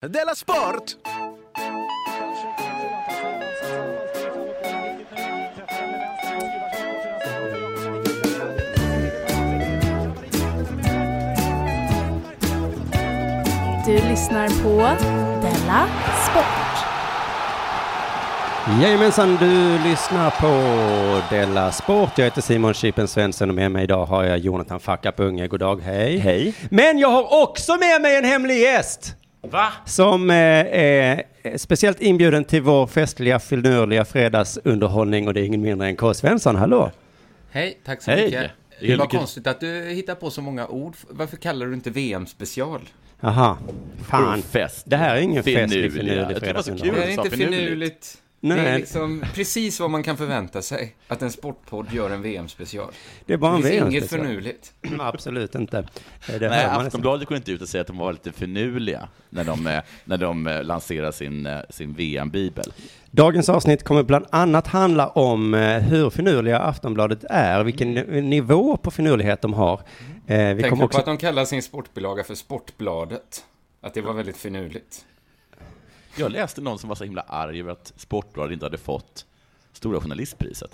Della Sport! Du lyssnar på Della Sport. Jajamensan, du lyssnar på Della Sport. Jag heter Simon Chippen Svensson och med mig idag har jag Jonathan Fackap Unge. God dag, hej. Hej. Men jag har också med mig en hemlig gäst. Va? Som eh, är speciellt inbjuden till vår festliga, finurliga fredagsunderhållning och det är ingen mindre än K. Svensson. Hallå! Hej, tack så Hej. mycket. Det var konstigt att du hittar på så många ord. Varför kallar du inte VM-special? Aha, fan. Fest. Det här är ingen festlig, finurlig fredagsunderhållning. Det är inte finurligt. Nej. Det är liksom precis vad man kan förvänta sig. Att en sportpodd gör en VM-special. Det är bara en Det finns inget VM-special. finurligt. Absolut inte. Det Nej. Aftonbladet går inte ut och säger att de var lite finurliga när de, eh, när de eh, lanserar sin, eh, sin VM-bibel. Dagens avsnitt kommer bland annat handla om hur finurliga Aftonbladet är, vilken ni- nivå på finurlighet de har. Vi Tänk kommer på också... att de kallar sin sportbilaga för Sportbladet. Att det var väldigt finurligt. Jag läste någon som var så himla arg över att Sportbladet inte hade fått Stora Journalistpriset.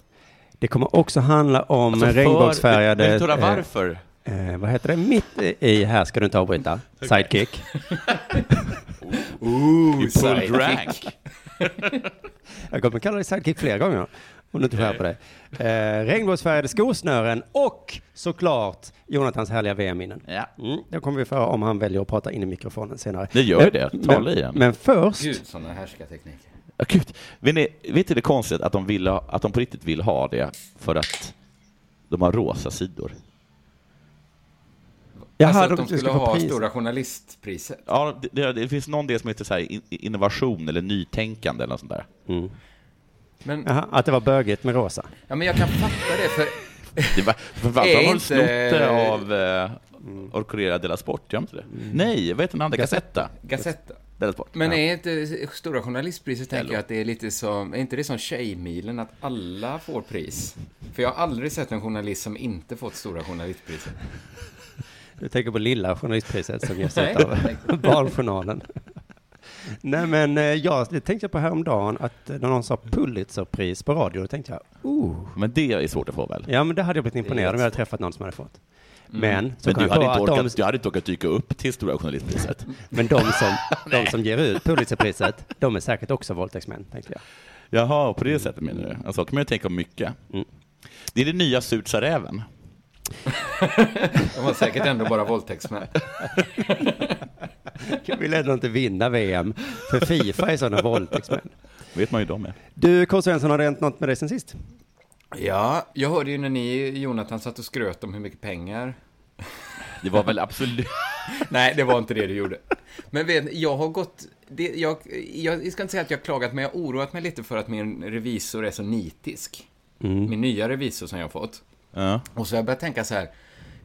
Det kommer också handla om Alltså, regnbågsfärgade... Vill du höra varför? Eh, vad heter det? Mitt i här ska du inte avbryta. Sidekick. Ooh, sidekick. Jag kommer kalla dig sidekick flera gånger. Om du inte skärper dig. Eh, regnbågsfärgade skosnören och såklart Jonathans härliga VM-minnen. Ja, Mm, det kommer vi föra om han väljer att prata in i mikrofonen senare. det gör Men- det. Tala i den. Men först, Gud, sådana härskartekniker. Ja, Gud. Vet ni, vet ni det konstigt att de, vill ha, att de på riktigt vill ha det för att de har rosa sidor? Jaha, alltså att de de skulle få ha pris. Stora Journalistpriset. Ja, det, det, det finns någon del som heter så här in- innovation eller nytänkande eller något sånt där. Mm. Men, Jaha, att det var bögigt med rosa. ja, men jag kan fatta det, för Det var, för fan, Är de har inte- snott det av eh, Orcorera della Sport, gör inte det? Nej, vad heter den andra? Gazzetta. Sport. Men är inte Stora Journalistpriset, tänker jag att det är lite som, är inte det som Tjejmilen, att alla får pris? För jag har aldrig sett en journalist som inte fått Stora Journalistpriset. Du tänker på lilla journalistpriset som ges ut av Barnjournalen. Nej men eh, jag det tänkte på häromdagen att eh, när någon sa Pulitzerpris på radio, då tänkte jag, oh. Men det är svårt att få väl? Ja men det hade jag blivit imponerad om jag hade träffat någon som hade fått. Men, så Men du hade, inte orkat, de, du hade inte orkat dyka upp till Stora Journalistpriset. men de som, de som ger ut Pulitzerpriset, de är säkert också våldtäktsmän, tänkte jag. Jaha, på det sättet menar du? Alltså, kan man ju tänka om mycket. Mm. Det är det nya Surt sa räven. De var säkert ändå bara våldtäktsmän. Jag vill ändå inte vinna VM, för Fifa är sådana våldtäktsmän. vet man ju de är. Du, K. Svensson, har det hänt något med dig sen sist? Ja, jag hörde ju när ni, Jonathan, satt och skröt om hur mycket pengar. Det var väl absolut... Nej, det var inte det du gjorde. Men vet, jag har gått... Det, jag, jag ska inte säga att jag har klagat, men jag har oroat mig lite för att min revisor är så nitisk. Min nya revisor som jag har fått. Ja. Och så har jag börjat tänka så här,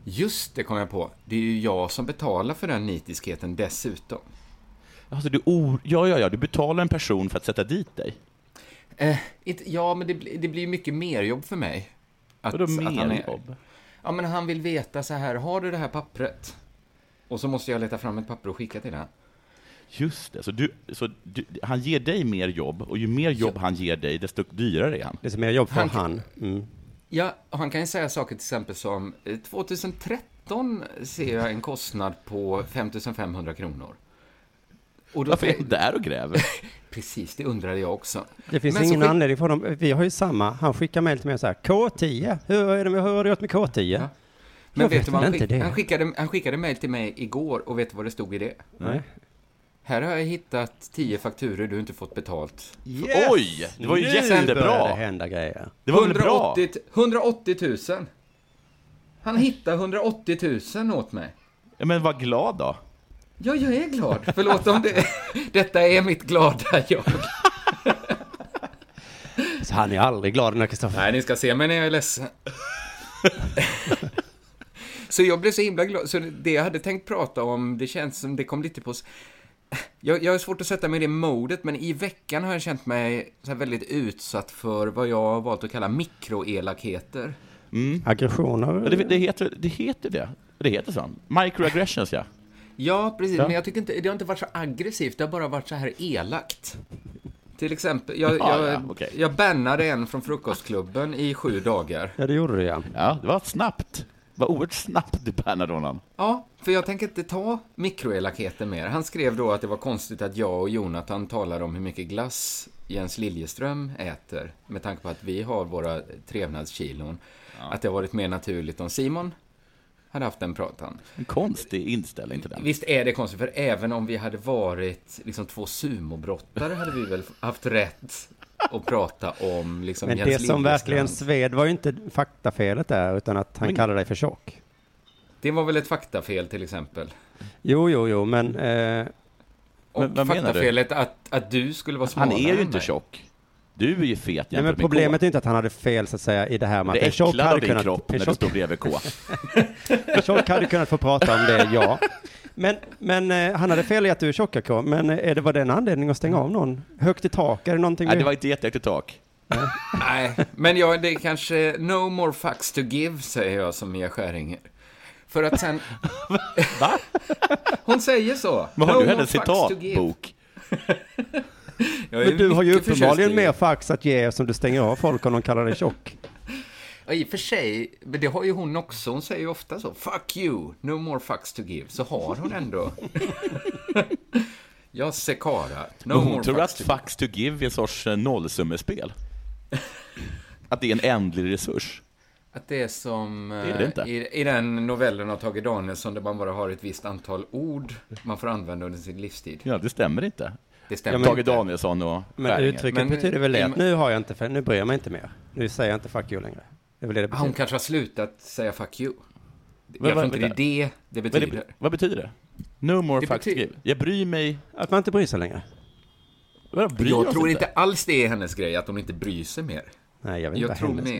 just det kom jag på, det är ju jag som betalar för den nitiskheten dessutom. Alltså, du, or... ja, ja, ja, du betalar en person för att sätta dit dig. Eh, inte, ja, men det, blir- det blir mycket mer jobb för mig. Att, Vadå att han mer är- jobb? Ja, men han vill veta så här, har du det här pappret? Och så måste jag leta fram ett papper och skicka till honom. Just det, så, du, så du, han ger dig mer jobb, och ju mer jobb han ger dig, desto dyrare är han. Det är som mer jobb för Han- han. Mm. Ja, han kan ju säga saker till exempel som eh, 2013 ser jag en kostnad på 5500 kronor. Och då Varför är han där och gräver? Precis, det undrade jag också. Det finns Men ingen skick- anledning för dem. Vi har ju samma. Han skickar mejl till mig och här, K10, hur, är det hur har du gjort med K10? Ja. Men Jag vet vet du vad han, skick, han skickade? Han skickade mejl till mig igår och vet du vad det stod i det? Nej. Här har jag hittat 10 fakturer du inte fått betalt. Oj! Det var ju Nu jättebra! hända grejer. Det var väl bra? 180, 180 000. Han hittade 180 000 åt mig. Ja, men var glad då. Ja, jag är glad. Förlåt om det... Detta är mitt glada jag. Så han är aldrig glad när Kristoffer. Nej, ni ska se mig när jag är ledsen. Så jag blev så himla glad. Så det jag hade tänkt prata om, det känns som det kom lite på... Jag, jag har svårt att sätta mig i det modet, men i veckan har jag känt mig så här väldigt utsatt för vad jag har valt att kalla mikroelakheter. Aggressioner. Ja, det, det, heter, det heter det. Det heter så. Microaggressions, ja. Ja, precis. Ja. Men jag tycker inte, det har inte varit så aggressivt, det har bara varit så här elakt. Till exempel, jag, Ja, jag, ja, okej. jag bannade en från frukostklubben i sju dagar. Ja, det gjorde du ja. Ja, det var snabbt. Var oerhört snabbt du bannade honom. Ja, för jag tänker inte ta mikroelakheten mer. Han skrev då att det var konstigt att jag och Jonathan talar om hur mycket glass Jens Liljeström äter, med tanke på att vi har våra trevnadskilon. Att det har varit mer naturligt om Simon hade haft den pratan. En konstig inställning till den. Visst är det konstigt, för även om vi hade varit liksom två sumobrottare hade vi väl haft rätt att prata om liksom Men det som verkligen sved var ju inte faktafelet där, utan att han Men- kallade dig för tjock. Det var väl ett faktafel till exempel. Jo, jo, jo, men eh, Och Men vad faktafelet att, att du skulle vara Han smalare är ju inte mig. tjock. Du är ju fet nej, men med problemet K. är inte att han hade fel så att säga i det här med att Det en tjock hade din kunnat, kropp när du tjock, står bredvid K. en tjock hade kunnat få prata om det, ja. Men, men eh, han hade fel i att du är tjocka K, men är det var den anledningen att stänga av någon? Högt i tak, är det någonting Nej, vi- det var inte jättehögt i tak. Nej, men jag, det är kanske no more facts to give, säger jag som Mia Skäringer. För att sen... Va? Hon säger så. Men har no du hennes citatbok? Men du har ju uppenbarligen mer fax att ge som du stänger av folk om de kallar dig tjock. Ja, I och för sig, men det har ju hon också. Hon säger ju ofta så. Fuck you, no more fucks to give. Så har hon ändå. Jag Sekara, no hon more tror fucks att to fax to give är en sorts eh, nollsummespel. Att det är en ändlig resurs. Att det är som är det inte. eh, i, i den novellen av Tage Danielsson där man bara har ett visst antal ord man får använda under sin livstid. Ja, det stämmer inte. Det stämmer Tage inte. Danielsson och Men Skäringer. uttrycket Men- betyder väl det att nu har jag inte, för nu bryr jag mig inte mer. Nu säger jag inte fuck you längre. Det är väl det det Ah, Hon kanske har slutat säga fuck you. Vad- Jag tror inte det är det det Vad, betyder. det, vad betyder det? No more Det fax to betyder- give. Jag bryr mig... Att man inte bryr sig längre. Jag oss tror inte alls det är hennes grej, att hon inte bryr sig mer. Nej, jag vet Jag inte tror vad hennes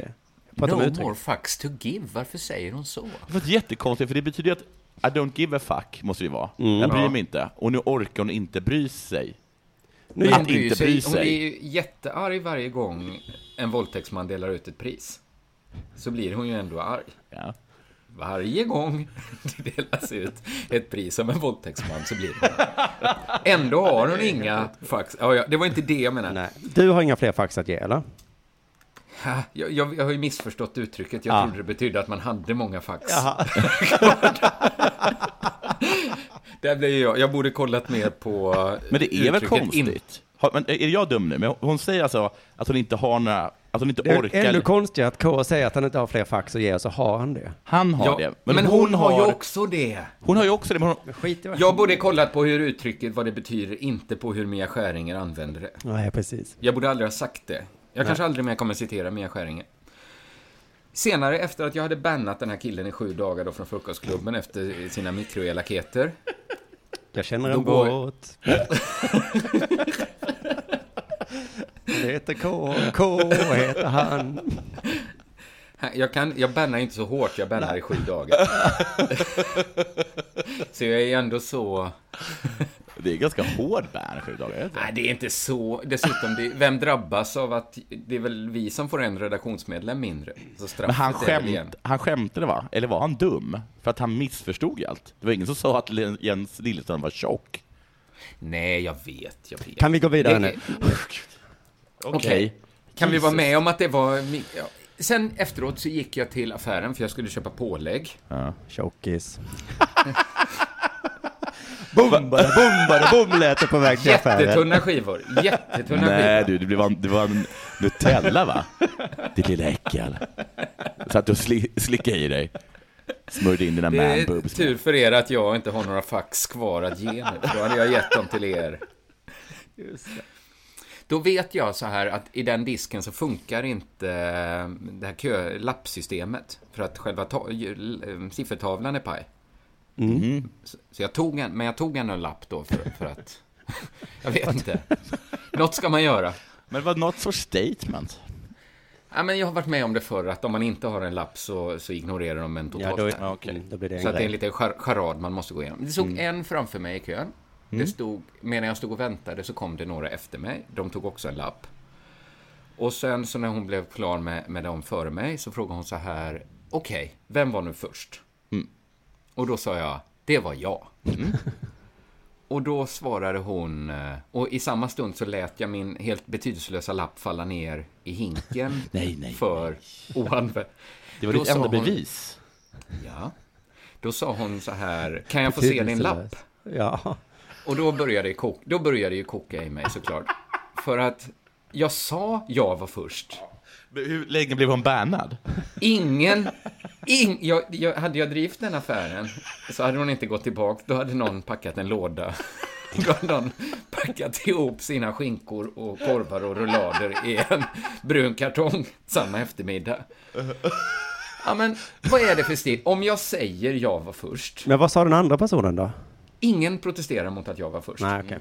om No uttryck. more fucks to give. Varför säger hon så? Det var jättekonstigt, för det betyder ju att I don't give a fuck, måste det ju vara. Mm. Jag bryr mig inte. Och nu orkar hon inte bry sig. Nu, Men Att hon bryr inte sig. bry Hon sig. blir ju jättearg varje gång en våldtäktsman delar ut ett pris. Så blir hon ju ändå arg. Ja. Varje gång det delas ut ett pris av en våldtäktsman så blir hon arg. Ändå har hon inga fax. Ja, ja, det var inte det jag menade. nej. Du har inga fler fax att ge, eller? Ha, Jag, jag, jag har ju missförstått uttrycket. Jag Ah. trodde det betydde att man hade många fax. Där blev jag. Jag borde kollat mer på Men det är väl in- konstigt? Har, men är jag dum nu? Men hon säger alltså att hon inte har några... Att hon inte Det är orkar... ännu konstigare att K säger att han inte har fler fax att ge, så har han det. Han har Ja, det. men, hon, har ju också det. Hon har ju också det, men hon, Men skit i vad Jag borde kollat på hur uttrycket, vad det betyder, inte på hur Mia Skäringer använder det. Nej, precis. Jag borde aldrig ha sagt det. Jag kanske aldrig mer kommer citera Mia Skäringer. Senare, efter att jag hade bannat den här killen i sju dagar då från frukostklubben efter sina mikroelakheter. Jag känner Då en går- båt. Det heter K, K heter han. Jag, kan, jag bannar inte så hårt, jag bannar i sju dagar. så jag är ändå så... det är ganska hård ban, sju dagar. inte? Nej, det är inte så. Dessutom, det, vem drabbas av att... Det är väl vi som får en redaktionsmedlem mindre. Men han, skämt, han skämtade va? Eller var han dum? För att han missförstod allt. Det var ingen som sa att Jens Liljestrand var tjock. Nej, jag vet, jag vet. Kan vi gå vidare Det- nu? Okej. Kan vi vara med om att det var... Sen efteråt så gick jag till affären för jag skulle köpa pålägg. Ja. Tjockis. Bombade, bombade, bom lät det på väg till affären. Jättetunna skivor. Jättetunna Nej skivor. du, det var, en- det var en Nutella va? Ditt lilla äckel. Satt du och sli, slickade i dig. Smörjde in dina Det är manboobs. tur för er att jag inte har några fax kvar att ge nu. Då hade jag gett dem till er. Då vet jag så här att i den disken så funkar inte det här kö, lappsystemet. För att själva siffertavlan är paj. Mm. Så så jag tog en, men jag tog en lapp då för, för att... Jag vet inte. Något ska man göra. Men det var något sorts statement. Ja, men jag har varit med om det förr, att om man inte har en lapp så, så ignorerar de en totalt. då. Ja, okej. mm, då blir det en Så att det är en liten char- charad man måste gå igenom. Det stod en framför mig i kön. Det stod, medan jag stod och väntade så kom det några efter mig. De tog också en lapp. Och sen så när hon blev klar med, med dem före mig så frågade hon så här. Okej, vem var nu först? Mm. Och då sa jag Det var jag. Och då svarade hon, eh, och i samma stund så lät jag min helt betydelselösa lapp falla ner i hinken Nej, nej, för oanvänd. Det var Då ditt enda hon- bevis. Ja. Då sa hon så här, kan jag få se din lapp? Ja. Och då började, det kok- då började det koka i mig såklart. För att jag sa jag var först. Hur länge blev hon bannad? Ingen, ing, jag, jag, hade jag drivit den affären så hade hon inte gått tillbaka. Då hade någon packat en låda. Då hade någon packat ihop sina skinkor och korvar och rullader i en brun kartong samma eftermiddag. Ja, men vad är det för stil? Om jag säger jag var först, Men vad sa den andra personen då? ingen protesterar mot att jag var först. Nej, okej.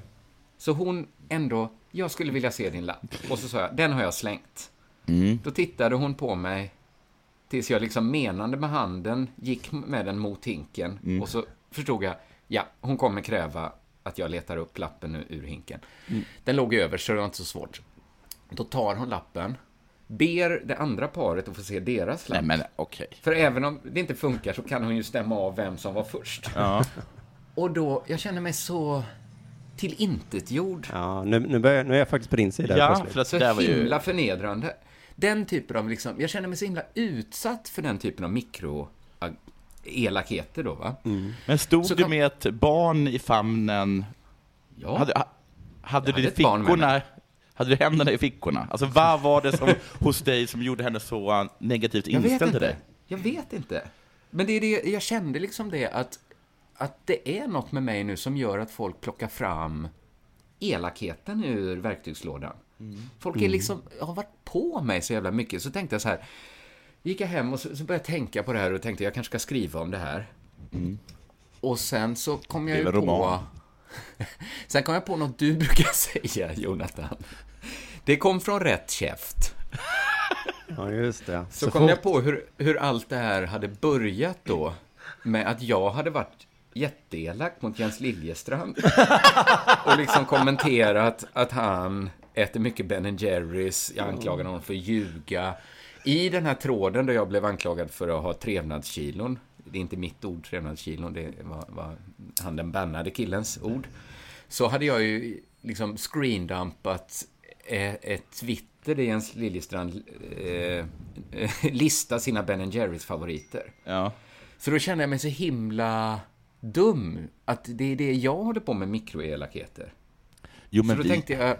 Så hon ändå, jag skulle vilja se din lapp. Och så sa jag, den har jag slängt. Mm. Då tittade hon på mig tills jag liksom menande med handen gick med den mot hinken. Mm. Och så förstod jag, ja, hon kommer kräva att jag letar upp lappen ur- ur hinken. Mm. Den låg över så det var inte så svårt. Då tar hon lappen, ber det andra paret att få se deras lapp. Nej, men okej. För även om det inte funkar så kan hon ju stämma av vem som var först. Ja. Och då, jag känner mig så tillintetgjord. Ja, nu, nu, börjar, nu är jag faktiskt på din sida ja, för det där var ju... himla förnedrande. Den typen av liksom, jag känner mig så himla utsatt för den typen av mikro elakheter då va. Men stod Så du kan- med ett barn i famnen? Ja, Hade, ha- hade du hade fickorna? Hade du händerna i fickorna? Alltså vad var det som hos dig som gjorde henne så uh, negativt jag vet inställd till inte. dig? Jag vet inte. Men det är det, jag kände liksom det att, att det är något med mig nu som gör att folk plockar fram elakheten ur verktygslådan. Folk är liksom, har varit på mig så jävla mycket. Så tänkte jag så här, gick jag hem och så, så började jag tänka på det här och tänkte jag kanske ska skriva om det här. Och sen så kom jag ju på... roman. sen kom jag på något du brukar säga, Jonathan. Det kom från rätt käft. Ja, just det. Så, kom jag på hur, hur allt det här hade börjat då med att jag hade varit jätteelak mot Jens Liljestrand och liksom kommenterat att han äter mycket Ben Jerrys. Jag anklagade honom för att ljuga. I den här tråden där jag blev anklagad för att ha trevnadskilon. Det är inte mitt ord, trevnadskilon. Det var, var han den bannade killens ord. Så hade jag ju liksom screendumpat eh, ett Twitter där Jens Liljestrand eh, listar sina Ben Jerrys favoriter. Ja. Så då kände jag mig så himla dum. Att det är det jag håller på med, mikroelakheter. Jo, Så men då vi... tänkte jag,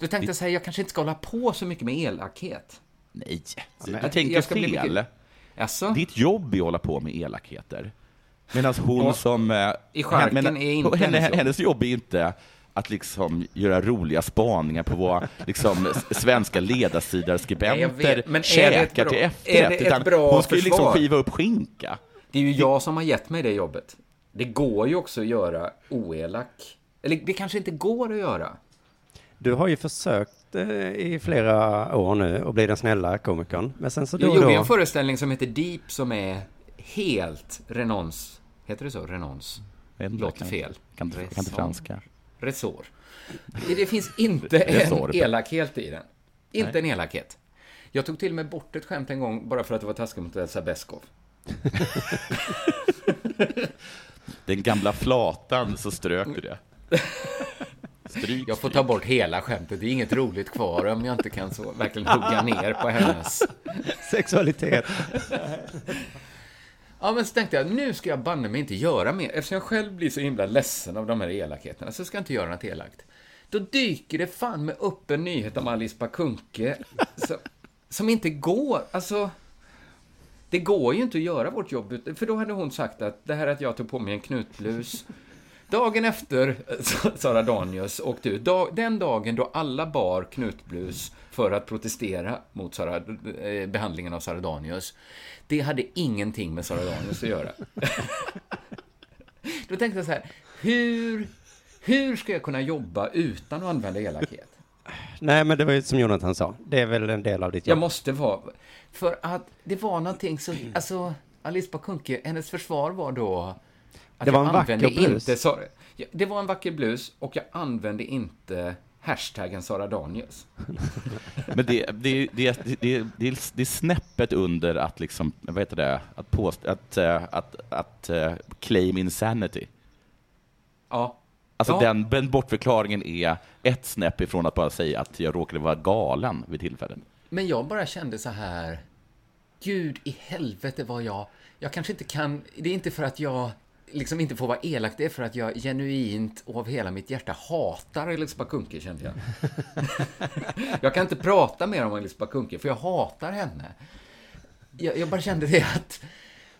då tänkte jag säga, jag kanske inte ska hålla på så mycket med elakhet. Nej, du men- tänker jag ska bli fel. mycket- Alltså, Ditt jobb är att hålla på med elakheter. Medan hon Och som... eh, i men- är inte henne, hennes jobb. hennes jobb är inte att liksom göra roliga spaningar på vad liksom, svenska ledarsidarskribenter käkar till efterrätt. utan bra hon ska ju liksom skiva upp skinka. det är ju jag som har gett mig det jobbet. Det går ju också att göra oelak. Eller det kanske inte går att göra. Du har ju försökt eh, i flera år nu att bli den snälla komikern. Men sen så då Jag gjorde då... en föreställning som heter Deep som är helt renons. Heter det så? Renons? Låter fel. Kan inte, kan inte franska. Resor. Det finns inte Resor. en elakhet i den. Inte en elakhet. Jag tog till mig bort ett skämt en gång bara för att det var taskigt mot Elsa Beskow. Den gamla flatan så strök du det. Stryk, Jag får ta bort hela skämtet. Det är inget roligt kvar om jag inte kan så verkligen hugga ner på hennes. Sexualitet. Ja, men så tänkte jag, nu ska jag banne mig inte göra mer. Eftersom jag själv blir så himla ledsen av de här elakheterna, så ska jag inte göra något elakt. Då dyker det fan med upp en nyhet om Alice Bah Kuhnke som, som inte går. Alltså, det går ju inte att göra vårt jobb, för då hade hon sagt att det här att jag tog på mig en knutblus Dagen efter eh, Sara Danius åkte ut, dag, den dagen då alla bar knutblus för att protestera mot Sara, eh, behandlingen av Sara Danius, det hade ingenting med Sara Danius att göra. Då tänkte jag så här, hur, hur ska jag kunna jobba utan att använda elakhet? Nej, men det var ju som Jonathan sa. Det är väl en del av ditt Jag jobb. måste vara... För att det var någonting så... Alltså, Alice Bah Kuhnke, hennes försvar var då... Att Det var jag en vacker använde blus. Inte, så, det var en vacker blus och jag använde inte hashtaggen Sara Danius. Men det, det, det, det, det, det, är, det är snäppet under att liksom, vad heter det, att påst, att, eh, att, att, uh, claim insanity. Ja. Alltså Ja. den, den bortförklaringen är ett snäpp ifrån att bara säga att jag råkade vara galen vid tillfället. Men jag bara kände så här, Gud i helvete vad jag, jag kanske inte kan, det är inte för att jag liksom inte får vara elak, det är för att jag genuint och av hela mitt hjärta hatar Elis Bakunke, kände jag. jag kan inte prata mer om Elis Bakunke, för jag hatar henne. Jag, jag bara kände det att,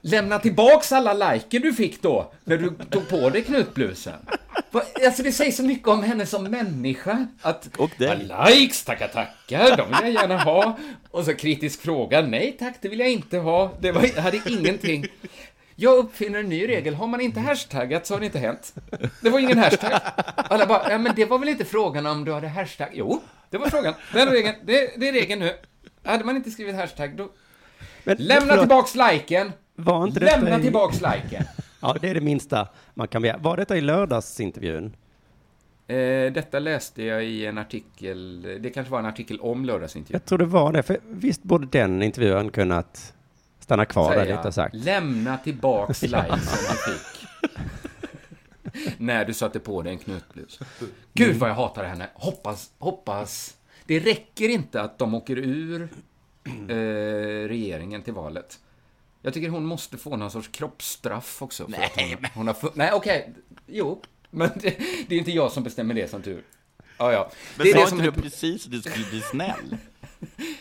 lämna tillbaks alla liker du fick då, när du tog på dig knutblusen. Alltså det säger så mycket om henne som människa. Att, Och dig. Likes, tackar, tackar, de vill jag gärna ha. Och så kritisk fråga, nej tack, det vill jag inte ha. Det var, hade ingenting. Jag uppfinner en ny regel, har man inte hashtaggat så har det inte hänt. Det var ingen hashtag. Alla bara, ja men det var väl inte frågan om du hade hashtag? Jo, det var frågan. Den regeln, det, det är regeln nu. Hade man inte skrivit hashtag, då... Men, Lämna förlåt, tillbaks liken! Var inte Lämna i- tillbaks liken! Ja, det är det minsta man kan begära. Var detta i lördagsintervjun? Eh, detta läste jag i en artikel, det kanske var en artikel om lördagsintervjun. Jag tror det var det, för visst borde den intervjuaren kunnat stanna kvar där lite och sagt. Lämna tillbaks som du fick. När du satte på dig en knutblus. Gud vad jag hatar henne. Hoppas, hoppas. Det räcker inte att de åker ur eh, regeringen till valet. Jag tycker hon måste få någon sorts kroppsstraff också. För att hon, hon har Nej, okej. Jo, men det, det är inte jag som bestämmer det som tur. Ja, ja. Men Det är sa det som inte du precis att du skulle bli snäll?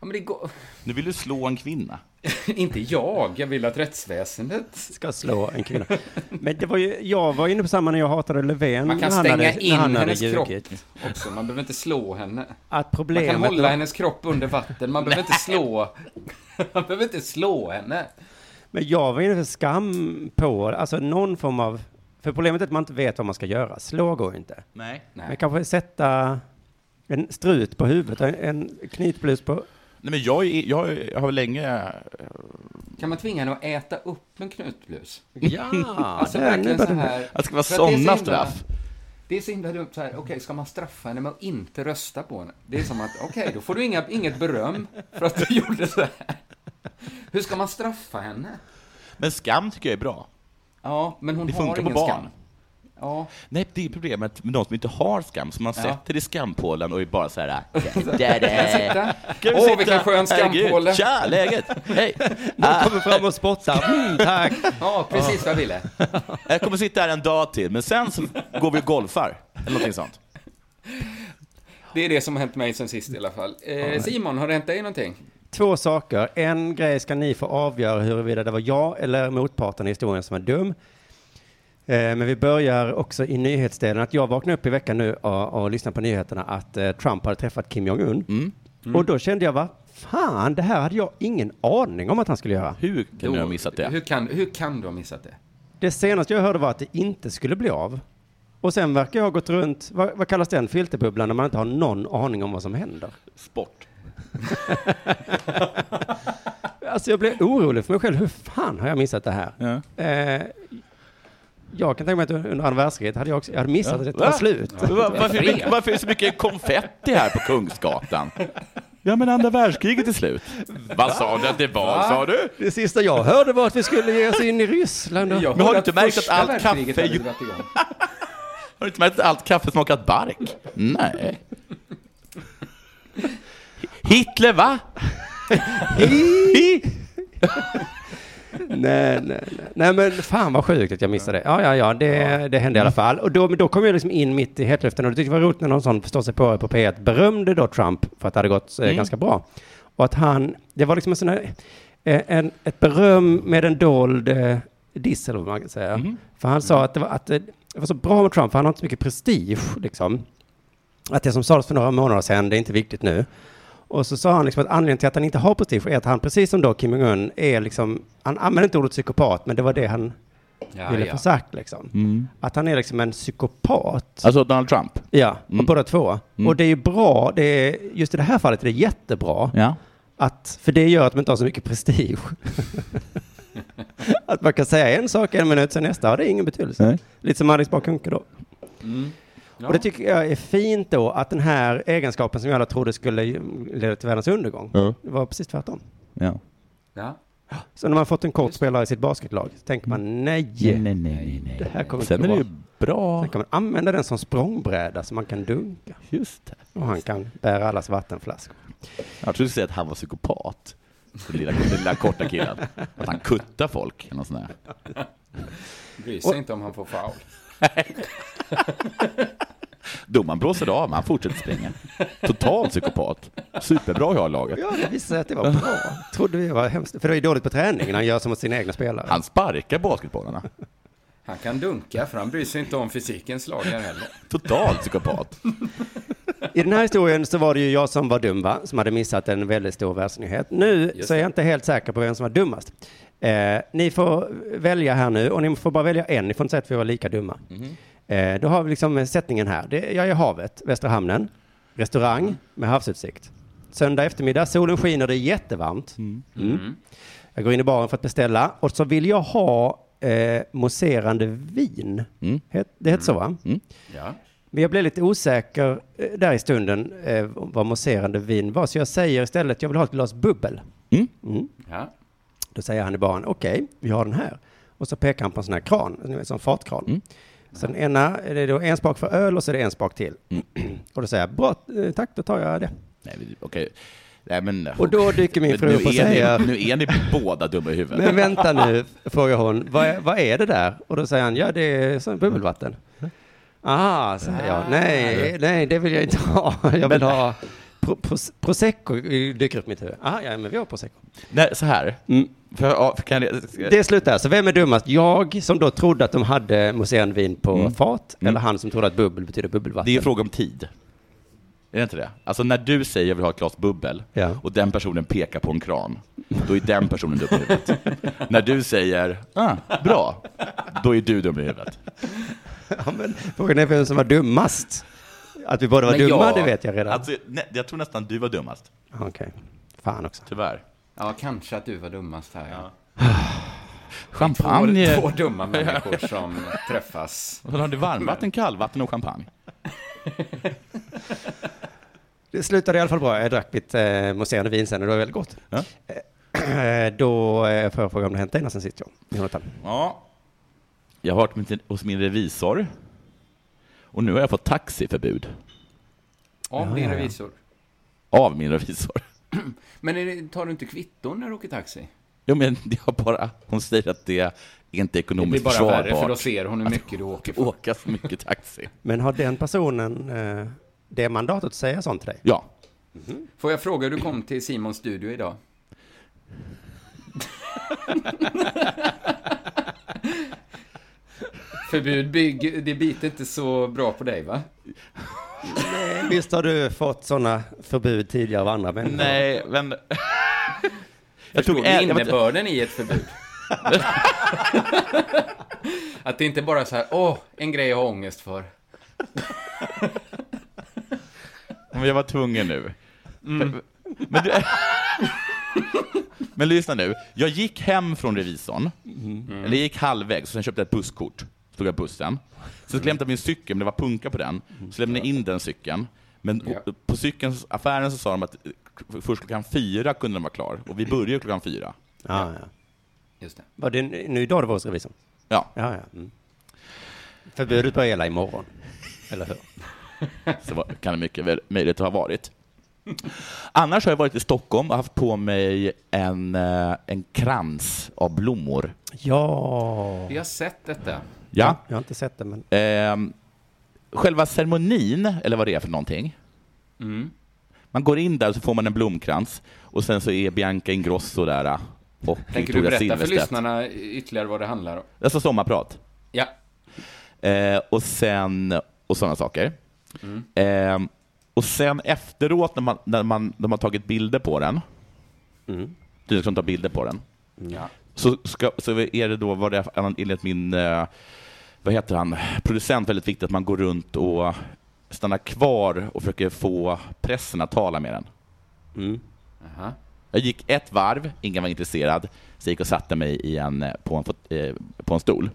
Ja, men det går... Nu vill du slå en kvinna. inte jag. Jag vill att rättsväsendet Ska slå en kvinna. Men det var ju, jag var inne på samma när jag hatade Löfven. Man kan stänga hade, in hennes kropp också. Man behöver inte slå henne. Att Man problemet kan hålla hennes kropp under vatten. Man behöver inte slå. Man behöver inte slå henne. Men jag var inne för skam på, alltså någon form av, för problemet är att man inte vet vad man ska göra. Slå går ju inte. Nej. Men kanske sätta en strut på huvudet, en knytblus på, Nej, men jag, är, jag, jag har länge... Kan man tvinga henne att äta upp en knutblus? ja, Alltså verkligen börjar så det- här. Att det ska vara det är sådana straff. Det är så himla dumt så här, okej, ska man straffa henne med att inte rösta på henne? Det är som att, okej, då får du inga, inget beröm för att du gjorde så här. Hur ska man straffa henne? Men skam tycker jag är bra. Ja, men hon Det har funkar på ingen barn. skam. Ja, Nej, det är problemet med de som inte har skam, som man Ja. sätter i skampålen och är bara så här... Åh, sitta? vilken skön skampåle. Tja, läget? Hej! Någon kommer fram och spottar, mm, tack. Ja, precis vad jag ville. Jag kommer sitta här en dag till, men sen så går vi och golfar. Eller någonting sånt. Det är det som har hänt mig sen sist i alla fall. Eh, Simon, har det hänt dig någonting? Två saker. En grej ska ni få avgöra huruvida det var jag eller motparten i historien som är dum. Eh, Men vi börjar också i nyhetsdelen. Att jag vaknade upp i veckan nu och, och lyssnade på nyheterna att eh, Trump hade träffat Kim Jong-Un. Mm. Och då kände jag, va fan, det här hade jag ingen aning om att han skulle göra. Hur kan du ha missat det? Hur kan, hur kan du ha missat det? Det senaste jag hörde var att det inte skulle bli av. Och sen verkar jag ha gått runt, vad, vad kallas den filterbubblan när man inte har någon aning om vad som händer? Sport. Alltså jag blev orolig för mig själv, hur fan har jag missat det här? Ja. Eh, jag kan tänka mig att under andra världskriget hade jag också, jag hade missat att det Va? var slut. Va- Varför, varför är det så mycket konfetti här på Kungsgatan? Ja, men andra världskriget är slut. Vad sa du att det var, sa du? Det sista jag hörde var att vi skulle ge oss in i Ryssland. Och... Men har du inte märkt att allt kaffe. Har du inte märkt att allt kaffe smakat bark? Nej. Hitler, va? nej, nej, nej. nej, men fan vad sjukt att jag missade det. Ja, ja, ja, det, det hände i alla fall. Och då, då kom jag liksom in mitt i hetluften och det tyckte jag var roligt när någon sån förstår sig på på P1 berömde då Trump för att det hade gått eh, ganska bra. Och att han, det var liksom en sån här, eh, en, ett beröm med en dold eh, diss eller vad man kan säga. För han sa att det var, att eh, det var så bra med Trump, för han har inte så mycket prestige liksom. Att det som sades för några månader sedan, det är inte viktigt nu. Och så sa han liksom att anledningen till att han inte har prestige är att han, precis som då Kim Jong-Un, är liksom, han använder inte ordet psykopat, men det var det han Ja, ville ja. få sagt liksom. Att han är liksom en psykopat. Alltså Donald Trump? Ja, Mm. och båda två. Mm. Och det är ju bra, det är, just i det här fallet är det jättebra, Ja. att, för det gör att man inte har så mycket prestige. att man kan säga en sak en minut, sen nästa har det ingen betydelse. Nej. Lite som Alice Bah då. Mm. Ja. Och det tycker jag är fint då, att den här egenskapen som jag alla trodde skulle leda till världens undergång, Ja. var precis tvärtom. Ja. Ja. Så när man fått en kort spelare i sitt basketlag, så tänker man nej, Nej, nej, nej, nej. det här kommer Sen inte är det ju bra. bra. Sen kan man använda den som språngbräda så man kan dunka. Just det. Och han kan bära allas vattenflaskor. Jag trodde du säga att han var psykopat. Den lilla, den lilla korta killen. Att han kuttar folk. Eller något sånt där. Bryr sig inte om han får foul. Domaren blåser av, men han fortsätter springa. Total psykopat. Superbra i laget. Ja, det visade sig att det var bra. Trodde vi var hemskt. För det är ju dåligt på träningen, han gör som mot sina egna spelare. Han sparkar basketbollarna. Han kan dunka, för han bryr sig inte om fysikens lagar heller. Total psykopat. I den här historien så var det ju jag som var dum, va? Som hade missat en väldigt stor världsnyhet. Nu Just så är jag inte helt säker på vem som var dummast. Eh, ni får välja här nu och ni får bara välja en. Ni får inte säga att vi var lika dumma. Eh, då har vi liksom sättningen här. Det, jag är havet, Västra hamnen, restaurang med havsutsikt. Söndag eftermiddag, solen skiner, det är jättevarmt. Mm. Jag går in i baren för att beställa och så vill jag ha eh, mousserande vin. Mm. Het- Det heter så va? Ja. Men jag blev lite osäker eh, där i stunden eh, vad mousserande vin var, så jag säger istället jag vill ha ett glas bubbel. Mm. Mm. Ja. Då säger han i baren, okej, vi har den här. Och så pekar han på en sån här kran, en sån fartkran. Mm. Så den ena, det är då en spak för öl och så är det en spak till. och då säger jag, bra, eh, tack, då tar jag det. Nej, okej. Nej, men, Och då dyker min fru upp och säger, ni, nu är ni båda dumma i huvudet. men vänta nu, frågar hon, vad är, vad är det där? Och då säger han, ja det är sån bubbelvatten. Aha, säger jag, nej, nej det vill jag inte ha. Jag vill ha pro, pros, prosecco, dyker upp mitt huvud. Ah, ja, men vi har prosecco. Nej, så här. Mm. För, kan jag, Det slutar Så vem är dummast? Jag som då trodde att de hade mousserande vin på Mm. fat, Mm. eller han som trodde att bubbel betyder bubbelvatten? det är en fråga om tid. Är det inte det? Alltså när du säger jag vill ha ett glas bubbel Ja. och den personen pekar på en kran, då är den personen dum i huvudet. när du säger ah, bra, då är du dum i huvudet. Ja, men frågan är vem som var dummast. Att vi båda var Men dumma, jag- det vet jag redan. Alltså, nej, jag tror nästan du var dummast, Okej. Fan också. tyvärr. Ja, kanske att du var dummast här. Ja. Champagne. Två, två dumma människor som träffas. Har du varmvatten, kallvatten och champagne? Det slutade i alla fall bra. Jag drack mitt eh, mousserande vin sen och det var väldigt gott. Ja. Eh, då eh, får jag fråga om det hänt dig sen sist, John. Jonathan. Ja. Jag har varit hos min revisor och nu har jag fått taxiförbud Av din ja. revisor. av min revisor. Men är det, tar du inte kvitton när du åker taxi? Jo, men det har bara, hon säger att det är inte Det ekonomiskt blir bara värre, för då försvarbart ser hon hur mycket du åker att för. åka så mycket taxi. Men har den personen eh, det mandatet att säga sånt till dig? Ja, Får jag fråga hur du kom till Simons studio idag? Förbud bygg, det biter inte så bra på dig va? Nej, visst har du fått sådana förbud tidigare av andra människor? nej, men... jag jag vet- innebörden i ett förbud? Att det inte bara är så här, åh, en grej jag har ångest för. Men jag var tvungen nu. Men, men, du, men lyssna nu. Jag gick hem från revisorn, eller jag gick halvvägs, sen köpte jag ett busskort. Stod jag på bussen. Sen skulle jag hämta min cykel, men det var punka på den. Så lämnade jag in den cykeln. Men Ja. på cykelns affären så sa de att eh, först klockan fyra kunde den vara klar. Och vi började klockan fyra. Ja, ja. Just det. Var det nu idag du var hos revisorn? Ja, Ja, ja. Mm. Förbudet börjar gälla imorgon. Eller hur? så var, kan det mycket väl möjligt att ha varit. Annars har jag varit i Stockholm och haft på mig en, eh, en krans av blommor. Ja. Vi har sett detta. Ja. Jag har inte sett det, men... Ehm, själva ceremonin, eller vad det är för någonting. Mm. Man går in där och så får man en blomkrans och sen så är Bianca Ingrosso där äh, och Tänker du berätta för Silvstedt. lyssnarna ytterligare vad det handlar om? Alltså sommarprat. Ja. Eh, och sen, och sådana saker. Mm. Ehm, och sen efteråt när man, när man, de har tagit bilder på den, Mm. du som tar bilder på den, ja. så, ska, så är det då, vad det enligt min, eh, vad heter han, producent, väldigt viktigt att man går runt och stannar kvar och försöker få pressen att tala med den. Mm. Aha. Jag gick ett varv, ingen var intresserad, så jag gick och satte mig i en, på, en, eh, på en stol.